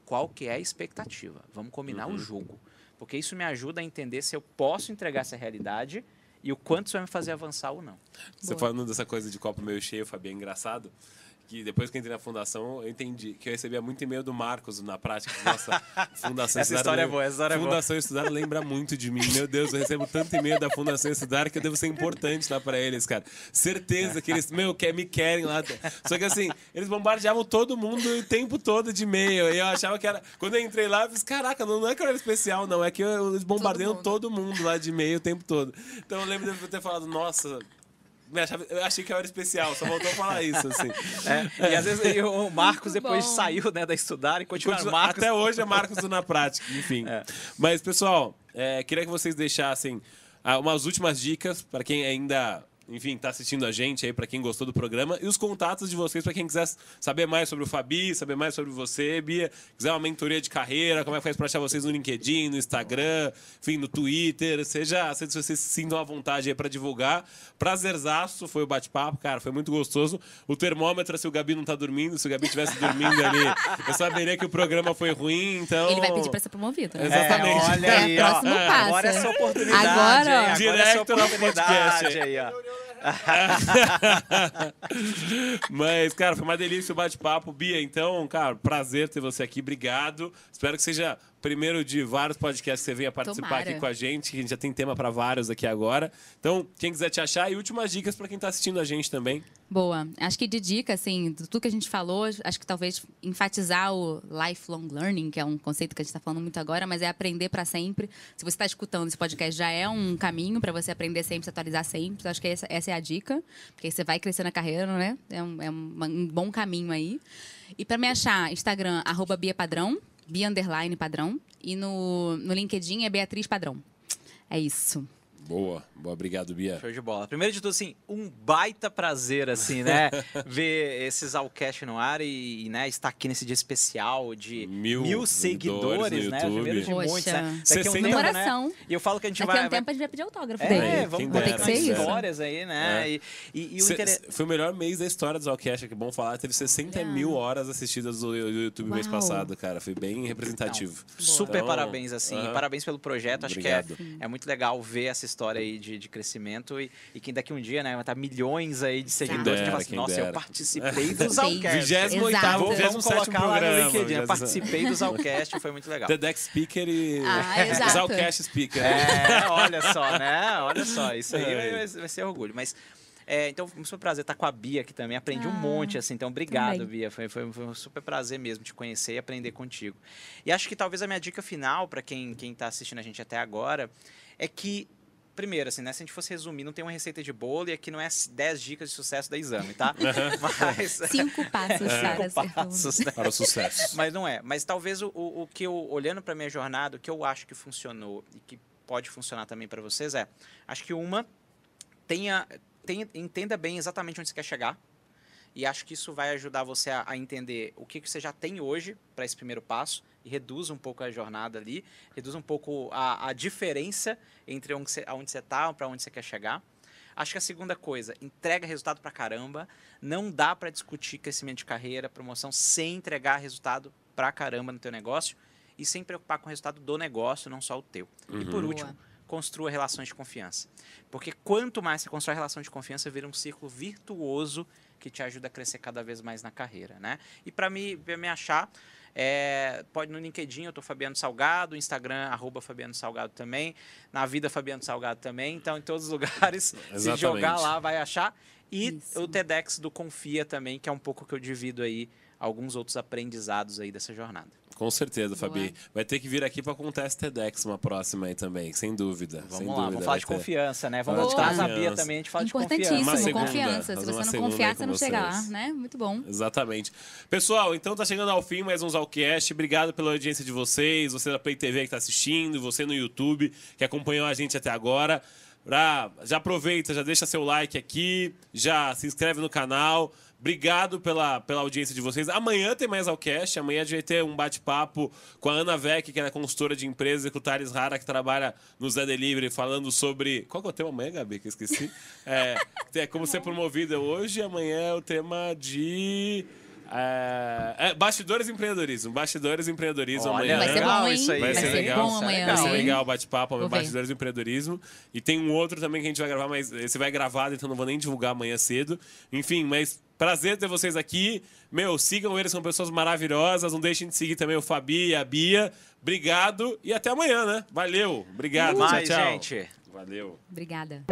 Qual que é a expectativa? Vamos combinar o jogo. Porque isso me ajuda a entender se eu posso entregar essa realidade e o quanto isso vai me fazer avançar ou não. Você Boa. falando dessa coisa de copo meio cheio, Fabi, é engraçado. Que depois que eu entrei na fundação, eu entendi que eu recebia muito e-mail do Marcos na prática. Nossa, Fundação Essa Estudar história é boa, essa história é boa. Fundação Estudar lembra muito de mim. Meu Deus, eu recebo tanto e-mail da Fundação Estudar que eu devo ser importante lá pra eles, cara. Certeza que eles, meu, quer, me querem lá. Só que assim, eles bombardeavam todo mundo o tempo todo de e-mail. E eu achava que era. Quando eu entrei lá, eu fiz, caraca, não, não é que eu era especial, não. É que eu- eles bombardeiam mundo. todo mundo lá de e-mail o tempo todo. Então eu lembro de eu ter falado, nossa. Achava- Eu achei que eu era especial, só voltou a falar isso, assim. É, e às vezes o Marcos Muito depois bom. saiu né, da estudar e Continua- Marcos. Até hoje é Marcos do Na Prática, enfim. É. Mas, pessoal, é, queria que vocês deixassem ah, umas últimas dicas para quem ainda, enfim, está assistindo a gente aí, para quem gostou do programa, e os contatos de vocês para quem quiser saber mais sobre o Fabi, saber mais sobre você, Bia, quiser uma mentoria de carreira, como é que faz para achar vocês no LinkedIn, no Instagram, enfim, no Twitter, seja, se vocês se sintam à vontade aí para divulgar. Prazerzaço foi o bate-papo, cara, foi muito gostoso. O termômetro, se o Gabi não tá dormindo, se o Gabi estivesse dormindo ali, eu saberia que o programa foi ruim, então... Ele vai pedir pra ser promovido. né? Exatamente. É, olha É, aí, ó. próximo passo. Agora é sua oportunidade. Agora, ó. Agora é Direto oportunidade podcast. aí, ó. Mas, cara, foi uma delícia o bate-papo. Bia, então, cara, prazer ter você aqui. Obrigado. Espero que seja primeiro de vários podcasts que você venha participar Tomara. aqui com a gente, que a gente já tem tema para vários aqui agora. Então, quem quiser te achar, e últimas dicas para quem tá assistindo a gente também. Boa. Acho que de dica, assim, tudo que a gente falou, acho que talvez enfatizar o lifelong learning, que é um conceito que a gente está falando muito agora, mas é aprender para sempre. Se você está escutando esse podcast, já é um caminho para você aprender sempre, se atualizar sempre. Então, acho que essa, essa é a dica, porque você vai crescer na carreira, né? É um, é um- um bom caminho aí. E para me achar, Instagram, arroba Bia Padrão, Bia Underline Padrão. E no, no LinkedIn é Beatriz Padrão. É isso. Boa, boa, obrigado, Bia. Show de bola. Primeiro de tudo, assim, um baita prazer, assim, né? ver esses Alcast no ar e, e, né, estar aqui nesse dia especial de Mil mil, seguidores né? YouTube. Primeiro de Poxa. muitos, né? Daqui a um 60 tempo, né? Comemoração. E eu falo que a gente Daqui vai... a um vai- tempo a gente vai pedir autógrafo É, dele. Quem vamos contar quem dera. histórias aí, né? É. E, e, e o Cê- inter... Foi o melhor mês da história do Zalcast, que é bom falar. Teve 60 Olha. mil horas assistidas do YouTube mês Uau. passado, cara. Foi bem representativo. Super Então, parabéns, assim. aham. Parabéns pelo projeto. Acho Obrigado. que é, é muito legal ver essa história aí de, de crescimento e, e que daqui um dia, né, vai estar milhões aí de seguidores. dera, que fala assim, Nossa, eu dera. participei do. Zalcast. 28 Exato. Vamos, vamos 27 colocar lá no. LinkedIn. Eu 27. participei do Zalcast, foi muito legal. TEDx Speaker e Ah. Zalcast Speaker. É, olha só, né? Olha só, isso aí É. vai, vai ser orgulho. Mas, é, então, foi um super prazer estar com a Bia aqui também. Aprendi um Ah, monte, assim. Então, obrigado, também. Bia. Foi, foi, foi um super prazer mesmo te conhecer e aprender contigo. E acho que talvez a minha dica final para quem, quem tá assistindo a gente até agora é que primeiro, assim, né? Se a gente fosse resumir, não tem uma receita de bolo e aqui não é 10 dicas de sucesso da exame, tá? Mas, Cinco passos é. para, passos, né? para o sucesso. Mas não é. Mas talvez o, o que eu, olhando para minha jornada, o que eu acho que funcionou e que pode funcionar também para vocês é, acho que uma, tenha, tenha, entenda bem exatamente onde você quer chegar. E acho que isso vai ajudar você a, a entender o que, que você já tem hoje para esse primeiro passo e reduz um pouco a jornada ali, reduz um pouco a, a diferença entre onde você, está para onde você quer chegar. Acho que a segunda coisa, entrega resultado para caramba. Não dá para discutir crescimento de carreira, promoção, sem entregar resultado para caramba no teu negócio e sem preocupar com o resultado do negócio, não só o teu. Uhum. E por último, Boa. construa relações de confiança. Porque quanto mais você constrói relação de confiança, vira um círculo virtuoso que te ajuda a crescer cada vez mais na carreira, né? E para me, me achar, é, pode no LinkedIn, eu tô Fabiano Salgado, Instagram, arroba Fabiano Salgado também, na vida Fabiano Salgado também, então em todos os lugares, se jogar lá vai achar. E Isso. o TEDx do Confia também, que é um pouco que eu divido aí alguns outros aprendizados aí dessa jornada. Com certeza, Fabi. Vai ter que vir aqui para contar esse TEDx uma próxima aí também, sem dúvida. Vamos sem lá, dúvida, vamos falar de ter. confiança, né? Vamos trazer a Bia também, a gente fala de confiança. Importantíssimo, confiança. Se você não confiar, você não chega lá, né? Muito bom. Exatamente. Pessoal, então tá chegando ao fim mais um Zalcast. Obrigado pela audiência de vocês, você da Play TV que tá assistindo, você no YouTube que acompanhou a gente até agora. Pra, já aproveita, já deixa seu like aqui, já se inscreve no canal. Obrigado pela, pela audiência de vocês. Amanhã tem mais Alcast. Amanhã a gente vai ter um bate-papo com a Ana Vec, que é consultora de empresas, e com o Thales Rara, que trabalha no Zé Delivery, falando sobre. Qual que é o tema amanhã, Gabi? Que eu esqueci. É, é como ser promovida hoje. Amanhã é o tema de. É, é, bastidores empreendedorismo. Bastidores empreendedorismo Olha, amanhã. Vai ser bom, hein? Isso aí. Vai, vai ser, ser legal. bom amanhã. Vai ser legal o bate-papo. Bastidores empreendedorismo. E tem um outro também que a gente vai gravar, mas esse vai gravado, então não vou nem divulgar amanhã cedo. Enfim, mas prazer ter vocês aqui. Meu, sigam eles, são pessoas maravilhosas. Não deixem de seguir também o Fabi e a Bia. Obrigado e até amanhã, né? Valeu. Obrigado. Uh, tchau, tchau. gente. Valeu. Obrigada.